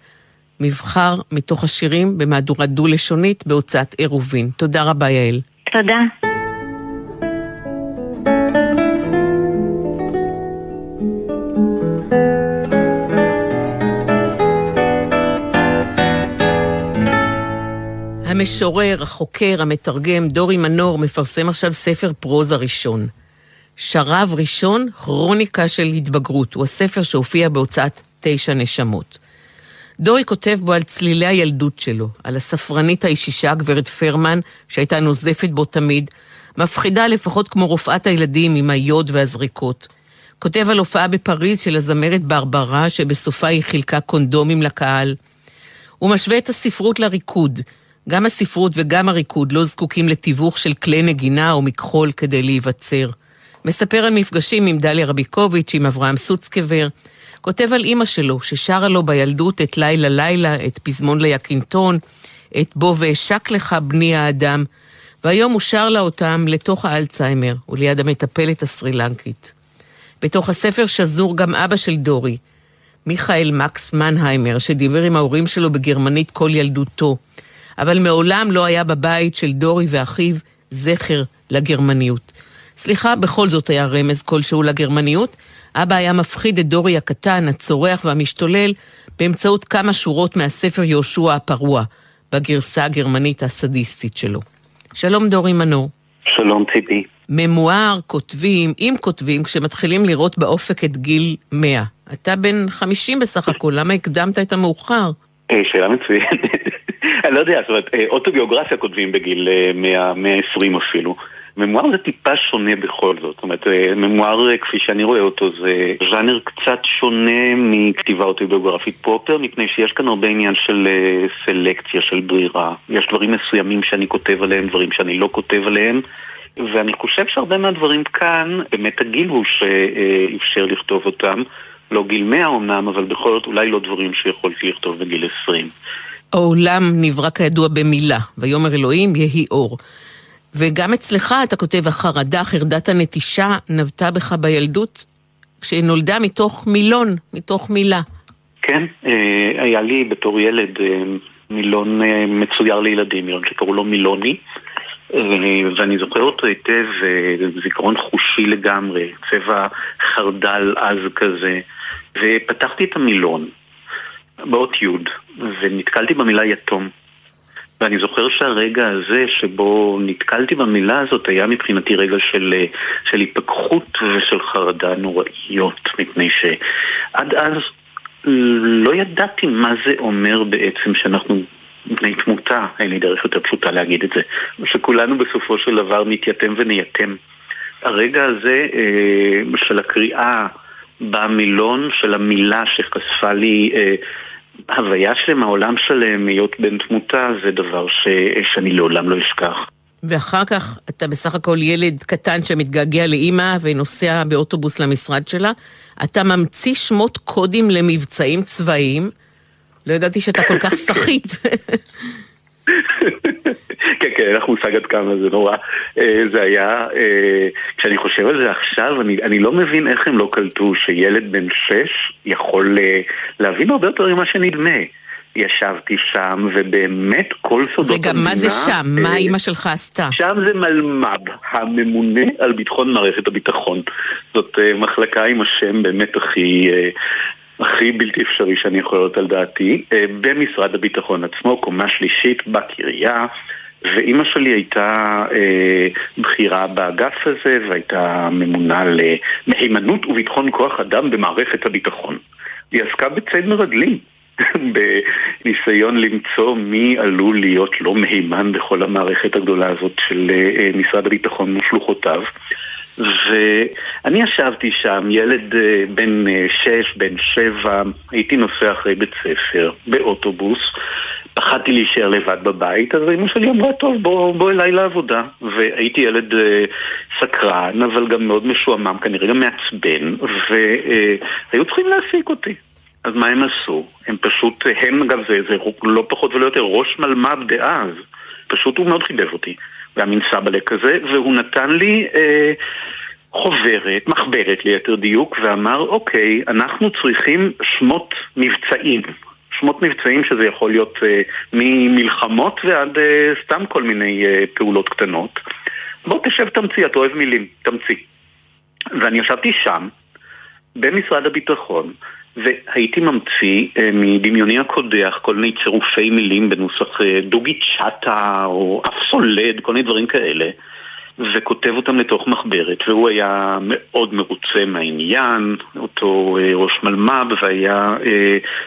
מבחר מתוך השירים במהדורה דו-לשונית בהוצאת עירובין. תודה רבה, יעל. תודה. המשורר, החוקר, המתרגם, דורי מנור, מפרסם עכשיו ספר פרוזה ראשון. שרב ראשון, כרוניקה של התבגרות. הוא הספר שהופיע בהוצאת תשע נשמות. דורי כותב בו על צלילי הילדות שלו, על הספרנית הישישה, גברת פרמן, שהייתה נוזפת בו תמיד, מפחידה לפחות כמו רופאת הילדים עם היוד והזריקות. כותב על הופעה בפריז של הזמרת ברברה, שבסופה היא חילקה קונדומים לקהל. הוא משווה את הספרות לריקוד, גם הספרות וגם הריקוד לא זקוקים לתיווך של כלי נגינה או מכחול כדי להיווצר. מספר על מפגשים עם דליה רביקוביץ', עם אברהם סוצקבר. כותב על אימא שלו, ששרה לו בילדות את לילה לילה, את פזמון ליקינטון, את בוא ואשק לך בני האדם, והיום הוא שר לה אותם לתוך האלצהיימר וליד המטפלת הסרילנקית. בתוך הספר שזור גם אבא של דורי, מיכאל מקס מנהיימר, שדיבר עם ההורים שלו בגרמנית כל ילדותו. אבל מעולם לא היה בבית של דורי ואחיו זכר לגרמניות. סליחה, בכל זאת היה רמז כלשהו לגרמניות. אבא היה מפחיד את דורי הקטן, הצורח והמשתולל, באמצעות כמה שורות מהספר יהושע הפרוע, בגרסה הגרמנית הסדיסטית שלו. שלום דורי מנור. שלום ציפי. ממואר כותבים, אם כותבים, כשמתחילים לראות באופק את גיל 100. אתה בן 50 בסך הכל, למה הקדמת את המאוחר? אה, שאלה מצוינת. [laughs] אני לא יודע, זאת אומרת, אה, אוטוביוגרפיה כותבים בגיל 100, 120 אפילו. ממואר זה טיפה שונה בכל זאת, זאת אומרת, אה, ממואר כפי שאני רואה אותו זה ז'אנר קצת שונה מכתיבה אוטוביוגרפית פרופר, מפני שיש כאן הרבה עניין של סלקציה, של ברירה. יש דברים מסוימים שאני כותב עליהם, דברים שאני לא כותב עליהם. ואני חושב שהרבה מהדברים כאן, באמת הגיל הוא שאפשר לכתוב אותם. לא גיל 100 אמנם, אבל בכל זאת אולי לא דברים שיכולתי לכתוב בגיל 20. העולם נברא כידוע במילה, ויאמר אלוהים יהי אור. וגם אצלך אתה כותב, החרדה, חרדת הנטישה, נבטה בך בילדות, כשנולדה מתוך מילון, מתוך מילה. כן, אה, היה לי בתור ילד אה, מילון אה, מצויר לילדים, מילון שקראו לו מילוני. ואני זוכר אותו היטב, זיכרון חושי לגמרי, צבע חרדל עז כזה. ופתחתי את המילון באות י' ונתקלתי במילה יתום. ואני זוכר שהרגע הזה שבו נתקלתי במילה הזאת היה מבחינתי רגע של, של היפכחות ושל חרדה נוראיות, מפני שעד אז לא ידעתי מה זה אומר בעצם שאנחנו בני תמותה, אין לי דרך יותר פשוטה להגיד את זה, שכולנו בסופו של דבר נתייתם ונייתם. הרגע הזה אה, של הקריאה במילון של המילה שחשפה לי אה, הוויה שלמה, עולם שלם, היות בן תמותה, זה דבר ש... שאני לעולם לא אשכח. ואחר כך אתה בסך הכל ילד קטן שמתגעגע לאימא ונוסע באוטובוס למשרד שלה. אתה ממציא שמות קודים למבצעים צבאיים. לא ידעתי שאתה כל כך [laughs] סחיט. [laughs] כן, כן, אין לך מושג עד כמה זה נורא. אה, זה היה, אה, כשאני חושב על זה עכשיו, אני, אני לא מבין איך הם לא קלטו שילד בן שש יכול אה, להבין הרבה יותר ממה שנדמה. ישבתי שם, ובאמת כל סודות המדינה... רגע, מה זה שם? מה אימא שלך עשתה? שם זה מלמ"ב, הממונה על ביטחון מערכת הביטחון. זאת מחלקה עם השם באמת הכי... הכי בלתי אפשרי שאני יכול להיות על דעתי, במשרד הביטחון עצמו, קומה שלישית בקריה. ואימא שלי הייתה אה, בכירה באגף הזה והייתה ממונה למהימנות וביטחון כוח אדם במערכת הביטחון. היא עסקה בציד מרגלים, [laughs] בניסיון למצוא מי עלול להיות לא מהימן בכל המערכת הגדולה הזאת של אה, משרד הביטחון ושלוחותיו. ואני ישבתי שם, ילד אה, בן אה, שש, בן שבע, הייתי נוסע אחרי בית ספר, באוטובוס, פחדתי להישאר לבד בבית, אז אמא שלי אמרה, טוב, בוא, בוא אליי לעבודה. והייתי ילד אה, סקרן, אבל גם מאוד משועמם, כנראה גם מעצבן, והיו צריכים להעסיק אותי. אז מה הם עשו? הם פשוט, הם אגב, זה, זה לא פחות ולא יותר ראש מלמ"ב דאז. פשוט הוא מאוד חיבב אותי. הוא היה מין סבאלה כזה, והוא נתן לי אה, חוברת, מחברת ליתר דיוק, ואמר, אוקיי, אנחנו צריכים שמות מבצעים. שמות מבצעים שזה יכול להיות אה, ממלחמות ועד אה, סתם כל מיני אה, פעולות קטנות. בוא תשב תמציא, אתה אוהב מילים, תמציא. ואני ישבתי שם, במשרד הביטחון, והייתי ממציא אה, מדמיוני הקודח כל מיני צירופי מילים בנוסח אה, דוגי צ'אטה או אף סולד, כל מיני דברים כאלה, וכותב אותם לתוך מחברת, והוא היה מאוד מרוצה מהעניין, אותו אה, ראש מלמ"ב, והיה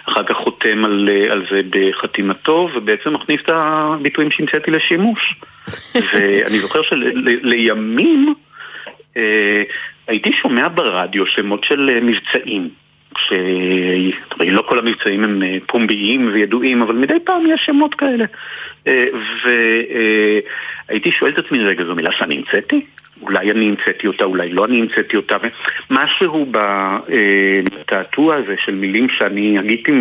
אחר כך חותם על, על זה בחתימתו, ובעצם מכניס את הביטויים שהמצאתי לשימוש. [laughs] ואני זוכר שלימים הייתי שומע ברדיו שמות של מבצעים. שלא כל המבצעים הם אה, פומביים וידועים, אבל מדי פעם יש שמות כאלה. אה, והייתי שואל את עצמי, רגע, זו מילה שאני המצאתי? אולי אני המצאתי אותה, אולי לא אני המצאתי אותה. משהו בתעתוע הזה של מילים שאני הגיתי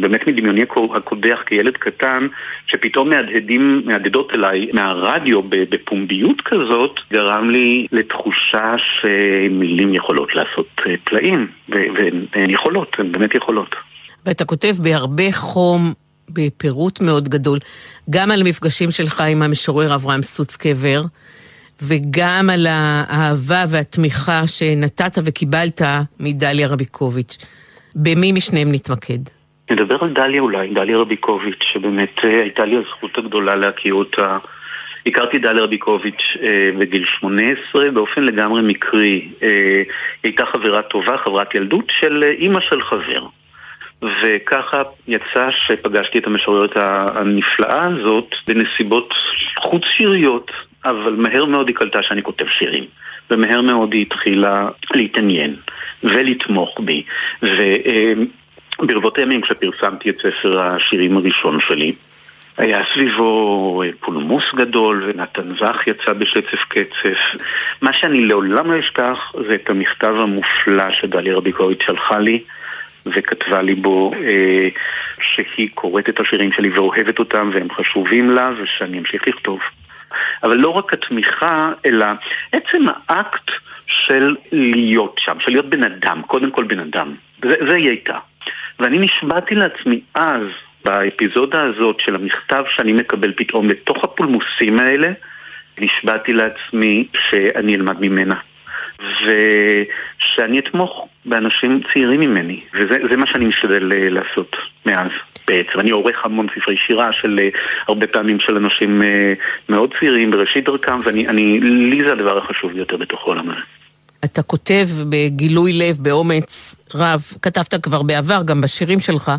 באמת מדמיוני הקודח כילד קטן, שפתאום מהדהדים, מהדהדות אליי מהרדיו בפומביות כזאת, גרם לי לתחושה שמילים יכולות לעשות אה, פלאים, והן יכולות, הן באמת יכולות. ואתה כותב בהרבה חום בפירוט מאוד גדול, גם על המפגשים שלך עם המשורר אברהם סוצקבר, וגם על האהבה והתמיכה שנתת וקיבלת מדליה רביקוביץ'. במי משניהם נתמקד? נדבר על דליה אולי, דליה רביקוביץ', שבאמת אה, הייתה לי הזכות הגדולה להכיר אותה. הכרתי דליה רביקוביץ' אה, בגיל 18 באופן לגמרי מקרי. אה, היא הייתה חברה טובה, חברת ילדות של אימא של חבר. וככה יצא שפגשתי את המשוררת הנפלאה הזאת בנסיבות חוץ שיריות, אבל מהר מאוד היא קלטה שאני כותב שירים. ומהר מאוד היא התחילה להתעניין ולתמוך בי. וברבות הימים כשפרסמתי את ספר השירים הראשון שלי, היה סביבו פולמוס גדול, ונתן זך יצא בשצף קצף. מה שאני לעולם לא אשכח זה את המכתב המופלא שדליה רביקוביץ' שלחה לי. וכתבה לי בו אה, שהיא קוראת את השירים שלי ואוהבת אותם והם חשובים לה ושאני אמשיך לכתוב. אבל לא רק התמיכה, אלא עצם האקט של להיות שם, של להיות בן אדם, קודם כל בן אדם. זה, זה היא הייתה. ואני נשבעתי לעצמי אז, באפיזודה הזאת של המכתב שאני מקבל פתאום לתוך הפולמוסים האלה, נשבעתי לעצמי שאני אלמד ממנה. ושאני אתמוך באנשים צעירים ממני, וזה מה שאני משתדל אה, לעשות מאז בעצם. אני עורך המון ספרי שירה של אה, הרבה פעמים של אנשים אה, מאוד צעירים בראשית דרכם, ולי זה הדבר החשוב ביותר בתוך העולם הזה. אתה כותב בגילוי לב, באומץ רב, כתבת כבר בעבר, גם בשירים שלך,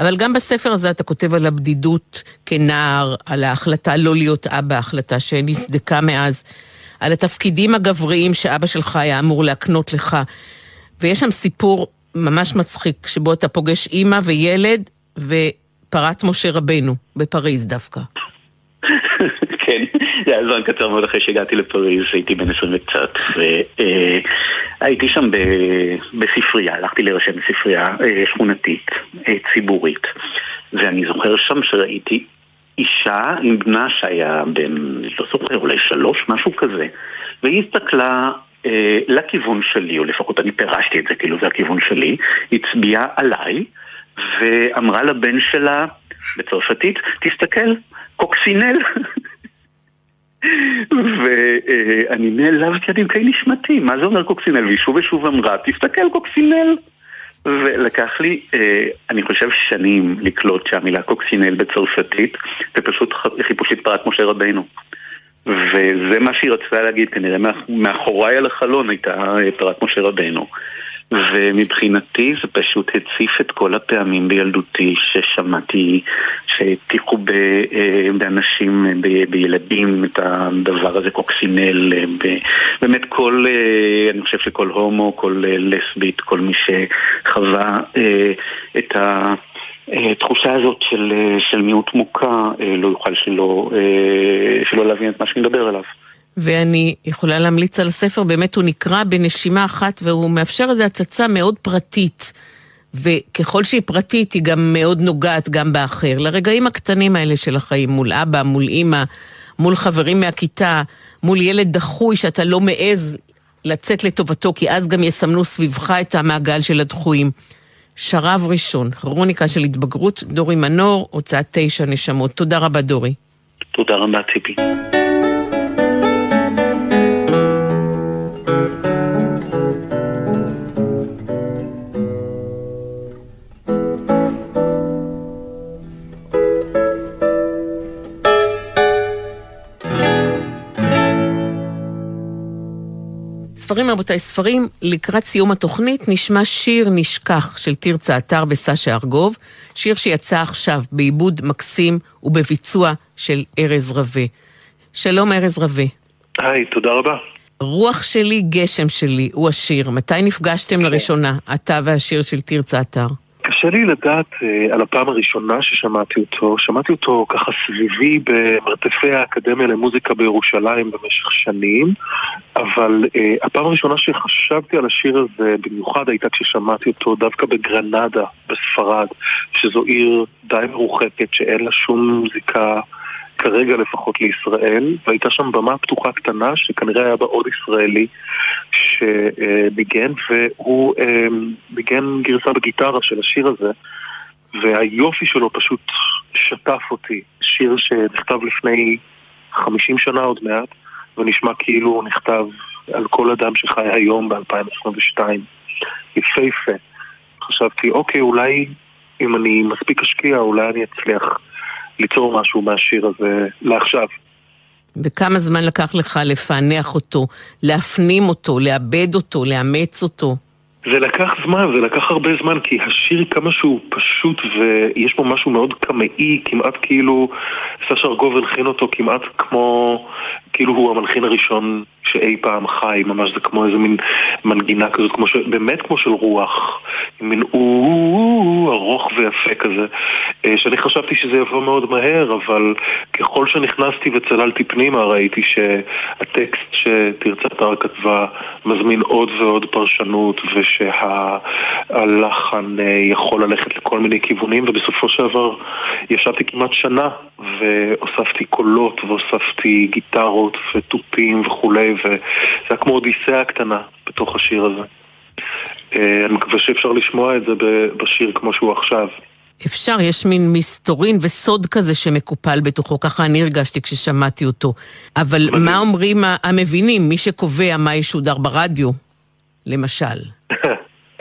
אבל גם בספר הזה אתה כותב על הבדידות כנער, על ההחלטה לא להיות אבא, החלטה שנסדקה מאז. על התפקידים הגבריים שאבא שלך היה אמור להקנות לך. ויש שם סיפור ממש מצחיק, שבו אתה פוגש אימא וילד ופרת משה רבנו, בפריז דווקא. [laughs] כן, זה היה זמן קצר מאוד אחרי שהגעתי לפריז, הייתי בן עשרים וקצת, והייתי שם בספרייה, הלכתי להירשם בספרייה אה, שכונתית, אה, ציבורית, ואני זוכר שם שראיתי אישה עם בנה שהיה בן, לא זוכר, אולי שלוש, משהו כזה. והיא הסתכלה אה, לכיוון שלי, או לפחות אני פירשתי את זה, כאילו זה הכיוון שלי, הצביעה עליי, ואמרה לבן שלה, בצרפתית, תסתכל, קוקסינל. [laughs] ואני נעלבתי עד עמקי נשמתי, מה זה אומר קוקסינל? והיא שוב ושוב אמרה, תסתכל קוקסינל. ולקח לי, אה, אני חושב, שנים לקלוט שהמילה קוקסינל בצרפתית זה פשוט חיפושית פרט משה רבנו. וזה מה שהיא רצתה להגיד, כנראה מאחוריי על החלון הייתה אה, פרט משה רבנו. ומבחינתי זה פשוט הציף את כל הפעמים בילדותי ששמעתי שהטיחו אה, באנשים, בילדים את הדבר הזה, קוקסינל, אה, באמת כל, אה, אני חושב שכל הומו, כל לסבית, כל מי שחווה את ה... התחושה הזאת של, של מיעוט מוכה לא יוכל שלא, שלא להבין את מה שאני מדבר עליו. ואני יכולה להמליץ על הספר, באמת הוא נקרא בנשימה אחת והוא מאפשר איזו הצצה מאוד פרטית. וככל שהיא פרטית, היא גם מאוד נוגעת גם באחר. לרגעים הקטנים האלה של החיים, מול אבא, מול אימא, מול חברים מהכיתה, מול ילד דחוי שאתה לא מעז לצאת לטובתו, כי אז גם יסמנו סביבך את המעגל של הדחויים. שרב ראשון, כרוניקה של התבגרות, דורי מנור, הוצאת תשע נשמות. תודה רבה, דורי. תודה רבה, ציפי. ספרים רבותיי, ספרים, לקראת סיום התוכנית נשמע שיר נשכח של תרצה אתר בסשה ארגוב, שיר שיצא עכשיו בעיבוד מקסים ובביצוע של ארז רווה. שלום ארז רווה. היי, תודה רבה. רוח שלי, גשם שלי, הוא השיר. מתי נפגשתם לראשונה, אתה והשיר של תרצה אתר? קשה לי לדעת uh, על הפעם הראשונה ששמעתי אותו. שמעתי אותו ככה סביבי במרתפי האקדמיה למוזיקה בירושלים במשך שנים, אבל uh, הפעם הראשונה שחשבתי על השיר הזה במיוחד הייתה כששמעתי אותו דווקא בגרנדה בספרד, שזו עיר די מרוחקת שאין לה שום זיקה כרגע לפחות לישראל, והייתה שם במה פתוחה קטנה שכנראה היה בה עוד ישראלי שביגן, והוא אמ, ביגן גרסה בגיטרה של השיר הזה, והיופי שלו פשוט שטף אותי. שיר שנכתב לפני 50 שנה עוד מעט, ונשמע כאילו הוא נכתב על כל אדם שחי היום ב-2022. יפהפה. חשבתי, אוקיי, אולי אם אני מספיק אשקיע, אולי אני אצליח ליצור משהו מהשיר הזה לעכשיו. וכמה זמן לקח לך לפענח אותו, להפנים אותו, לאבד אותו, לאמץ אותו? זה לקח זמן, זה לקח הרבה זמן, כי השיר כמה שהוא פשוט ויש בו משהו מאוד קמאי, כמעט כאילו סשה ארגוב הלחין אותו כמעט כמו, כאילו הוא המלחין הראשון שאי פעם חי, ממש זה כמו איזה מין מנגינה כזאת, כמו ש... באמת כמו של רוח, מין או ארוך ויפה כזה, אה, שאני חשבתי שזה יבוא מאוד מהר, אבל ככל שנכנסתי וצללתי פנימה ראיתי שהטקסט שתרצה תר כתבה מזמין עוד ועוד פרשנות ושהלחן אה, יכול ללכת לכל מיני כיוונים ובסופו של דבר ישבתי כמעט שנה והוספתי קולות והוספתי גיטרות ותופים וכולי וזה היה כמו אודיסאה קטנה בתוך השיר הזה. אה, אני מקווה שאפשר לשמוע את זה בשיר כמו שהוא עכשיו. אפשר, יש מין מסתורין וסוד כזה שמקופל בתוכו, ככה אני הרגשתי כששמעתי אותו. אבל מדהים. מה אומרים המבינים, מי שקובע מה ישודר ברדיו, למשל? [laughs]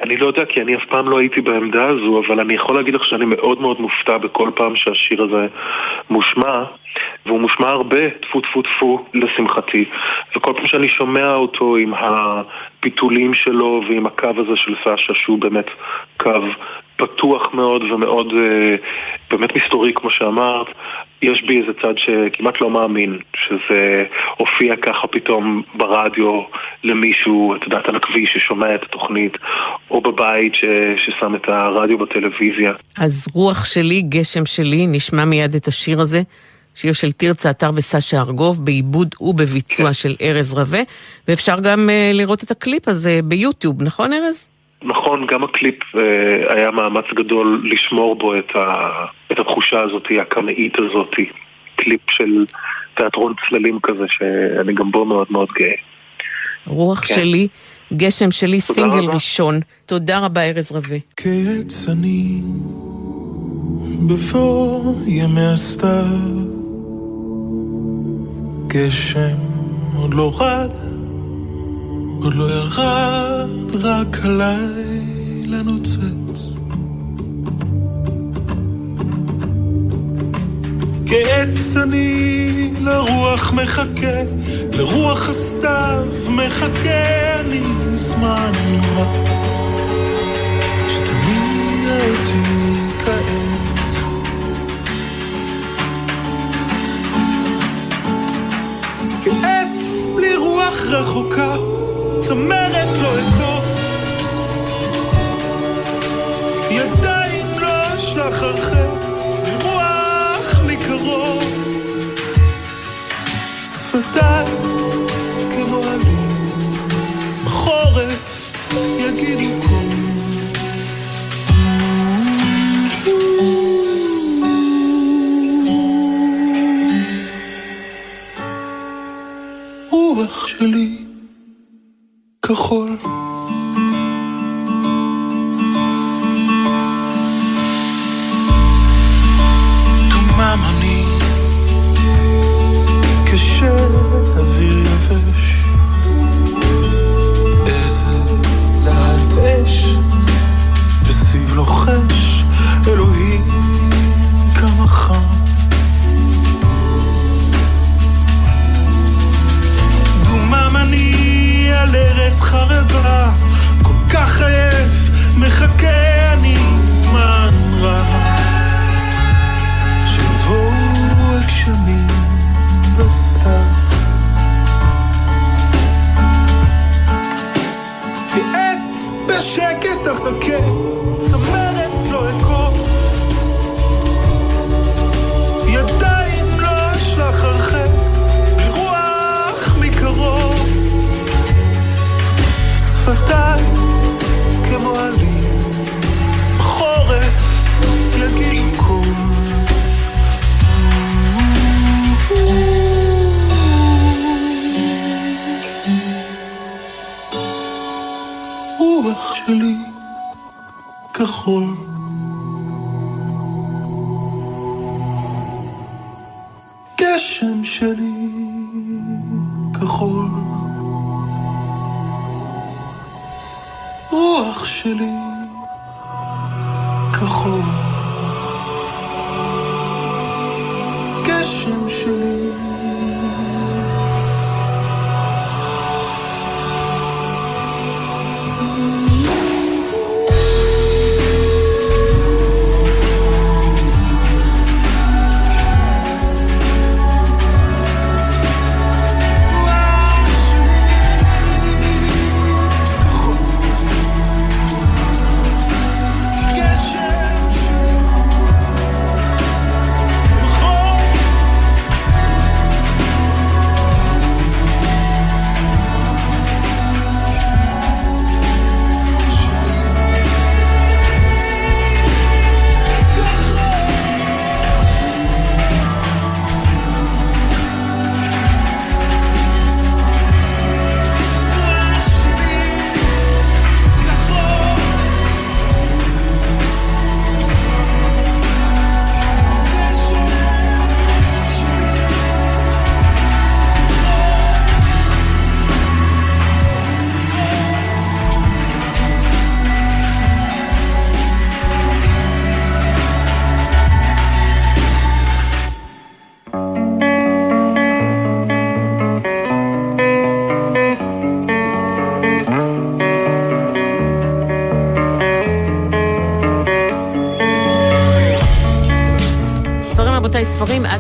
אני לא יודע כי אני אף פעם לא הייתי בעמדה הזו, אבל אני יכול להגיד לך שאני מאוד מאוד מופתע בכל פעם שהשיר הזה מושמע, והוא מושמע הרבה, טפו טפו טפו, לשמחתי. וכל פעם שאני שומע אותו עם הפיתולים שלו ועם הקו הזה של סשה, שהוא באמת קו פתוח מאוד ומאוד אה, באמת מסתורי כמו שאמרת, יש בי איזה צד שכמעט לא מאמין שזה הופיע ככה פתאום ברדיו למישהו, את יודעת, על הכביש ששומע את התוכנית, או בבית ש, ששם את הרדיו בטלוויזיה. אז רוח שלי, גשם שלי, נשמע מיד את השיר הזה. שיר של תרצה אתר וסשה ארגוב, בעיבוד ובביצוע כן. של ארז רווה, ואפשר גם uh, לראות את הקליפ הזה ביוטיוב, נכון ארז? נכון, גם הקליפ אה, היה מאמץ גדול לשמור בו את, ה, את התחושה הזאת, הקמאית הזאת, קליפ של תיאטרון צללים כזה, שאני גם בו מאוד מאוד גאה. רוח כן. שלי, גשם שלי, סינגל רבה. ראשון. תודה רבה, ארז רווה. כצנים בפור ימי הסתיו, גשם עוד לא רד עוד לא ירד רק הלילה לנוצץ. כעץ אני לרוח מחכה, לרוח הסתיו מחכה אני זמן רב. שתמיד אותי כעץ. כעץ בלי רוח רחוקה, צמרת לא אקוף. ידיים לא אשלח הרחק, לרוח מקרוב. שפתיי כמו עלים, בחורף יגידו קום. שלי כחול. דומם אני כשאוויר יבש איזה להט אש וסיב לוחש אלוהים ארץ חרבה כל כך עייף מחכה אני זמן רב שיבואו הגשמים בסתיו. כעץ בשקט אחכה, צמרת שפתיי כמו עלים, בחורף יגידו קום. רוח שלי כחול. גשם שלי רוח שלי כחול. גשם שלי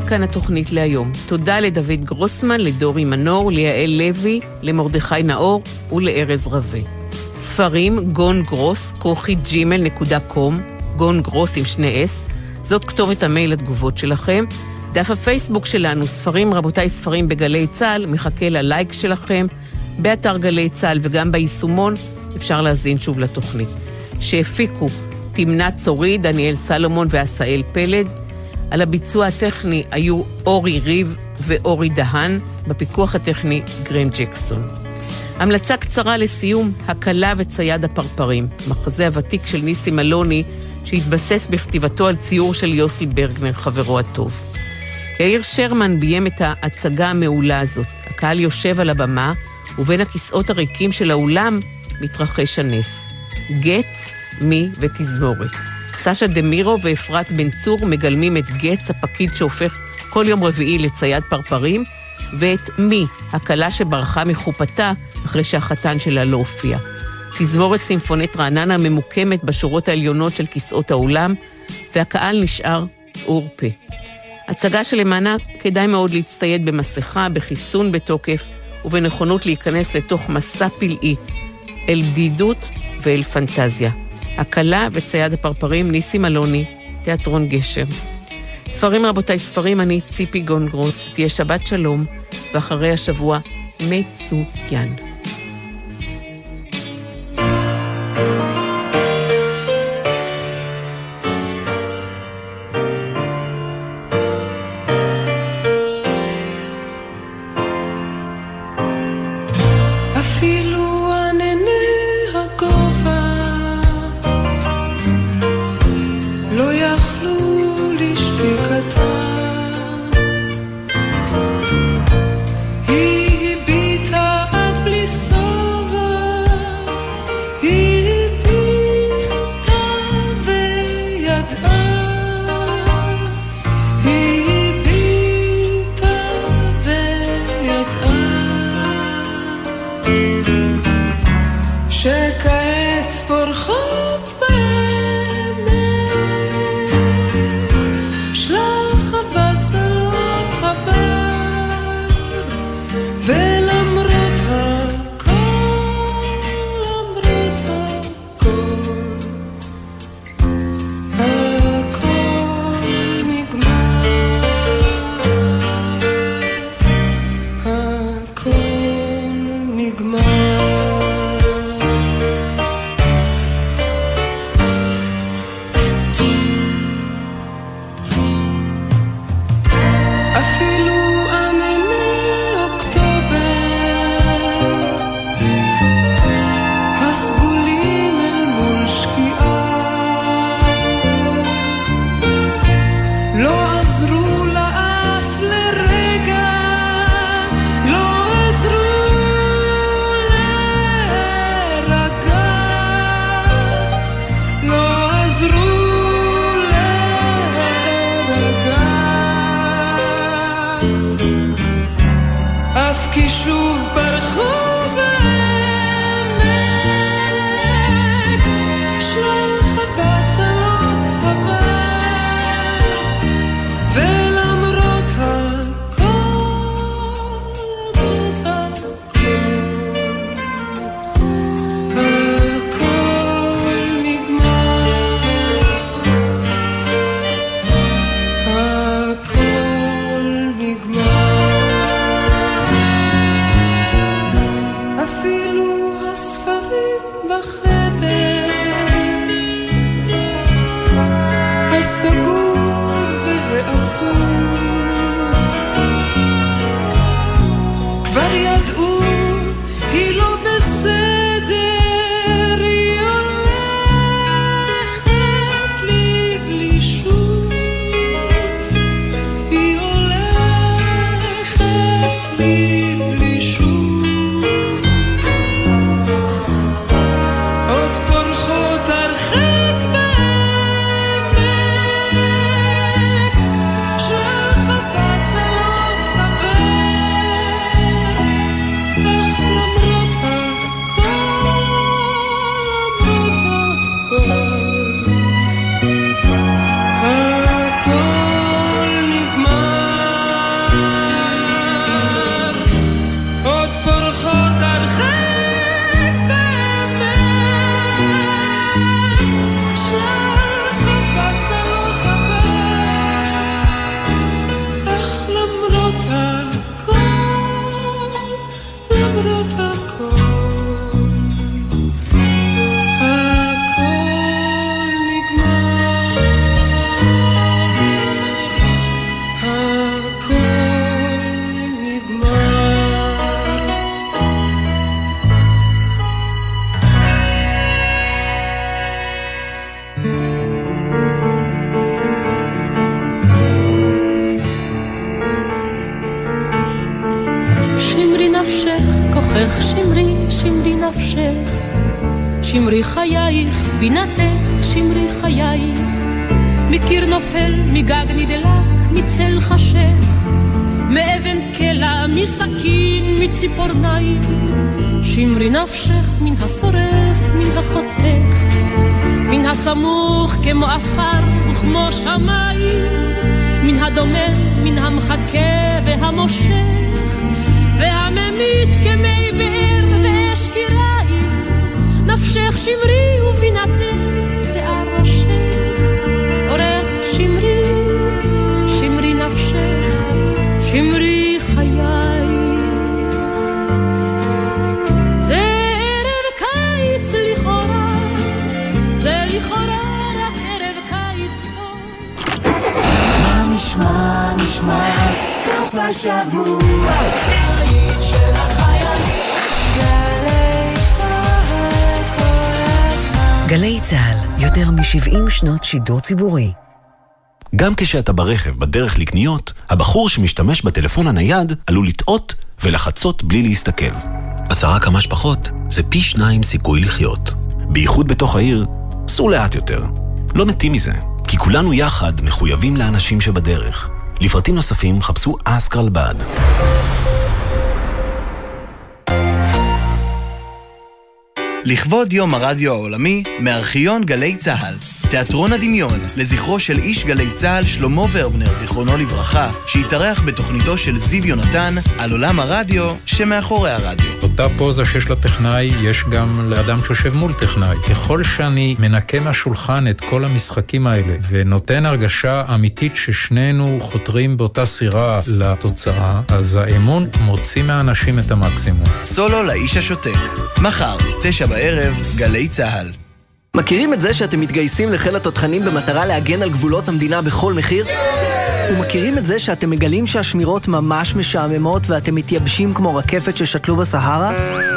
כאן התוכנית להיום. תודה לדוד גרוסמן, לדורי מנור, ליעל לוי, למרדכי נאור ולארז רווה. ספרים, גון גרוס, כרוכי ג'ימל נקודה קום, גון גרוס עם שני אס, זאת כתובת המייל לתגובות שלכם. דף הפייסבוק שלנו, ספרים רבותיי, ספרים בגלי צה"ל, מחכה ללייק שלכם. באתר גלי צה"ל וגם ביישומון אפשר להזין שוב לתוכנית. שהפיקו תמנת צורי, דניאל סלומון ועשאל פלד. על הביצוע הטכני היו אורי ריב ואורי דהן, בפיקוח הטכני גרן ג'קסון. המלצה קצרה לסיום, הקלה וצייד הפרפרים, מחזה הוותיק של ניסים אלוני, שהתבסס בכתיבתו על ציור של יוסי ברגנר, חברו הטוב. יאיר שרמן ביים את ההצגה המעולה הזאת. הקהל יושב על הבמה, ובין הכיסאות הריקים של האולם מתרחש הנס. גט מי ותזמורת. סשה דמירו ואפרת בן צור מגלמים את גץ, הפקיד שהופך כל יום רביעי לצייד פרפרים, ואת מי, הכלה שברחה מחופתה אחרי שהחתן שלה לא הופיע. תזמורת סימפונית רעננה ממוקמת בשורות העליונות של כיסאות האולם, והקהל נשאר עור פה. הצגה שלמענה כדאי מאוד להצטייד במסכה, בחיסון בתוקף ובנכונות להיכנס לתוך מסע פלאי, אל בדידות ואל פנטזיה. הכלה וצייד הפרפרים, ניסים אלוני, תיאטרון גשר. ספרים רבותיי, ספרים, אני ציפי גונגרוס, תהיה שבת שלום, ואחרי השבוע מצוין. בינתך שמרי חייך. מקיר נופל, מגג נדלק, מצל חשך, מאבן קלע, מסכין, מציפורניים. שמרי נפשך מן השורף, מן החותך, מן הסמוך כמו עפר וכמו שמיים, מן הדומם, מן המחכה והמושך, והממית כמי באר שמרי ובינתך שיער ראשך, עורך שמרי, שמרי נפשך, שמרי חיי. זה ערב קיץ לכאורה, זה לכאורה רק ערב קיץ טוב. מה נשמע, נשמע, סוף השבוע. גלי צה"ל, יותר מ-70 שנות שידור ציבורי. גם כשאתה ברכב בדרך לקניות, הבחור שמשתמש בטלפון הנייד עלול לטעות ולחצות בלי להסתכל. עשרה כמה שפחות זה פי שניים סיכוי לחיות. בייחוד בתוך העיר, סעו לאט יותר. לא מתים מזה, כי כולנו יחד מחויבים לאנשים שבדרך. לפרטים נוספים חפשו אסקרלבד. לכבוד יום הרדיו העולמי, מארכיון גלי צה"ל. תיאטרון הדמיון, לזכרו של איש גלי צה"ל שלמה ורבנר, זיכרונו לברכה, שהתארח בתוכניתו של זיו יונתן על עולם הרדיו שמאחורי הרדיו. אותה פוזה שיש לטכנאי, יש גם לאדם שיושב מול טכנאי. ככל שאני מנקה מהשולחן את כל המשחקים האלה, ונותן הרגשה אמיתית ששנינו חותרים באותה סירה לתוצאה, אז האמון מוציא מהאנשים את המקסימום. סולו לאיש השותק. מחר, תשע בערב, גלי צה"ל. מכירים את זה שאתם מתגייסים לחיל התותחנים במטרה להגן על גבולות המדינה בכל מחיר? ומכירים את זה שאתם מגלים שהשמירות ממש משעממות ואתם מתייבשים כמו רקפת ששתלו בסהרה?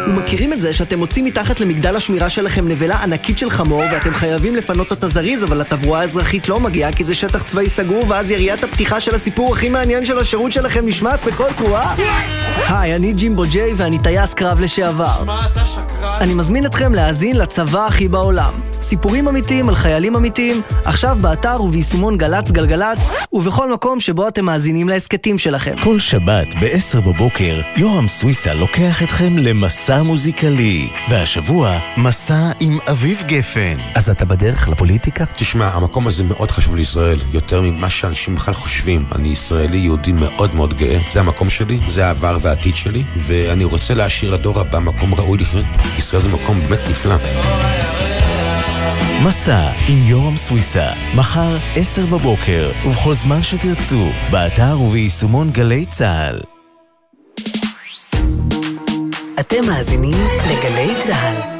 ומכירים את זה שאתם מוצאים מתחת למגדל השמירה שלכם נבלה ענקית של חמור ואתם חייבים לפנות אותה זריז אבל התברואה האזרחית לא מגיעה כי זה שטח צבאי סגור ואז יריית הפתיחה של הסיפור הכי מעניין של השירות שלכם נשמעת בכל תרועה? היי, אני ג'ימבו ג'יי ואני טייס קרב לשעבר. מה אתה שקרן? אני מזמין אתכם להאזין לצבא הכי בעולם. סיפורים אמיתיים על חיילים אמיתיים, עכשיו באתר וביישומון גל"צ גלגלצ, ובכל מקום שבו אתם מאזינים להסכתים שלכם. כל שבת ב-10 בבוקר, יורם סוויסה לוקח אתכם למסע מוזיקלי. והשבוע, מסע עם אביב גפן. אז אתה בדרך לפוליטיקה? תשמע, המקום הזה מאוד חשוב לישראל, יותר ממה שאנשים בכלל חושבים. אני ישראלי יהודי מאוד מאוד גאה, זה המקום שלי, זה העבר והעתיד שלי, ואני רוצה להשאיר לדור הבא מקום ראוי לחיות. ישראל זה מקום באמת נפלא. מסע עם יורם סוויסה, מחר, 10 בבוקר, ובכל זמן שתרצו, באתר וביישומון גלי צה"ל. אתם מאזינים לגלי צה"ל.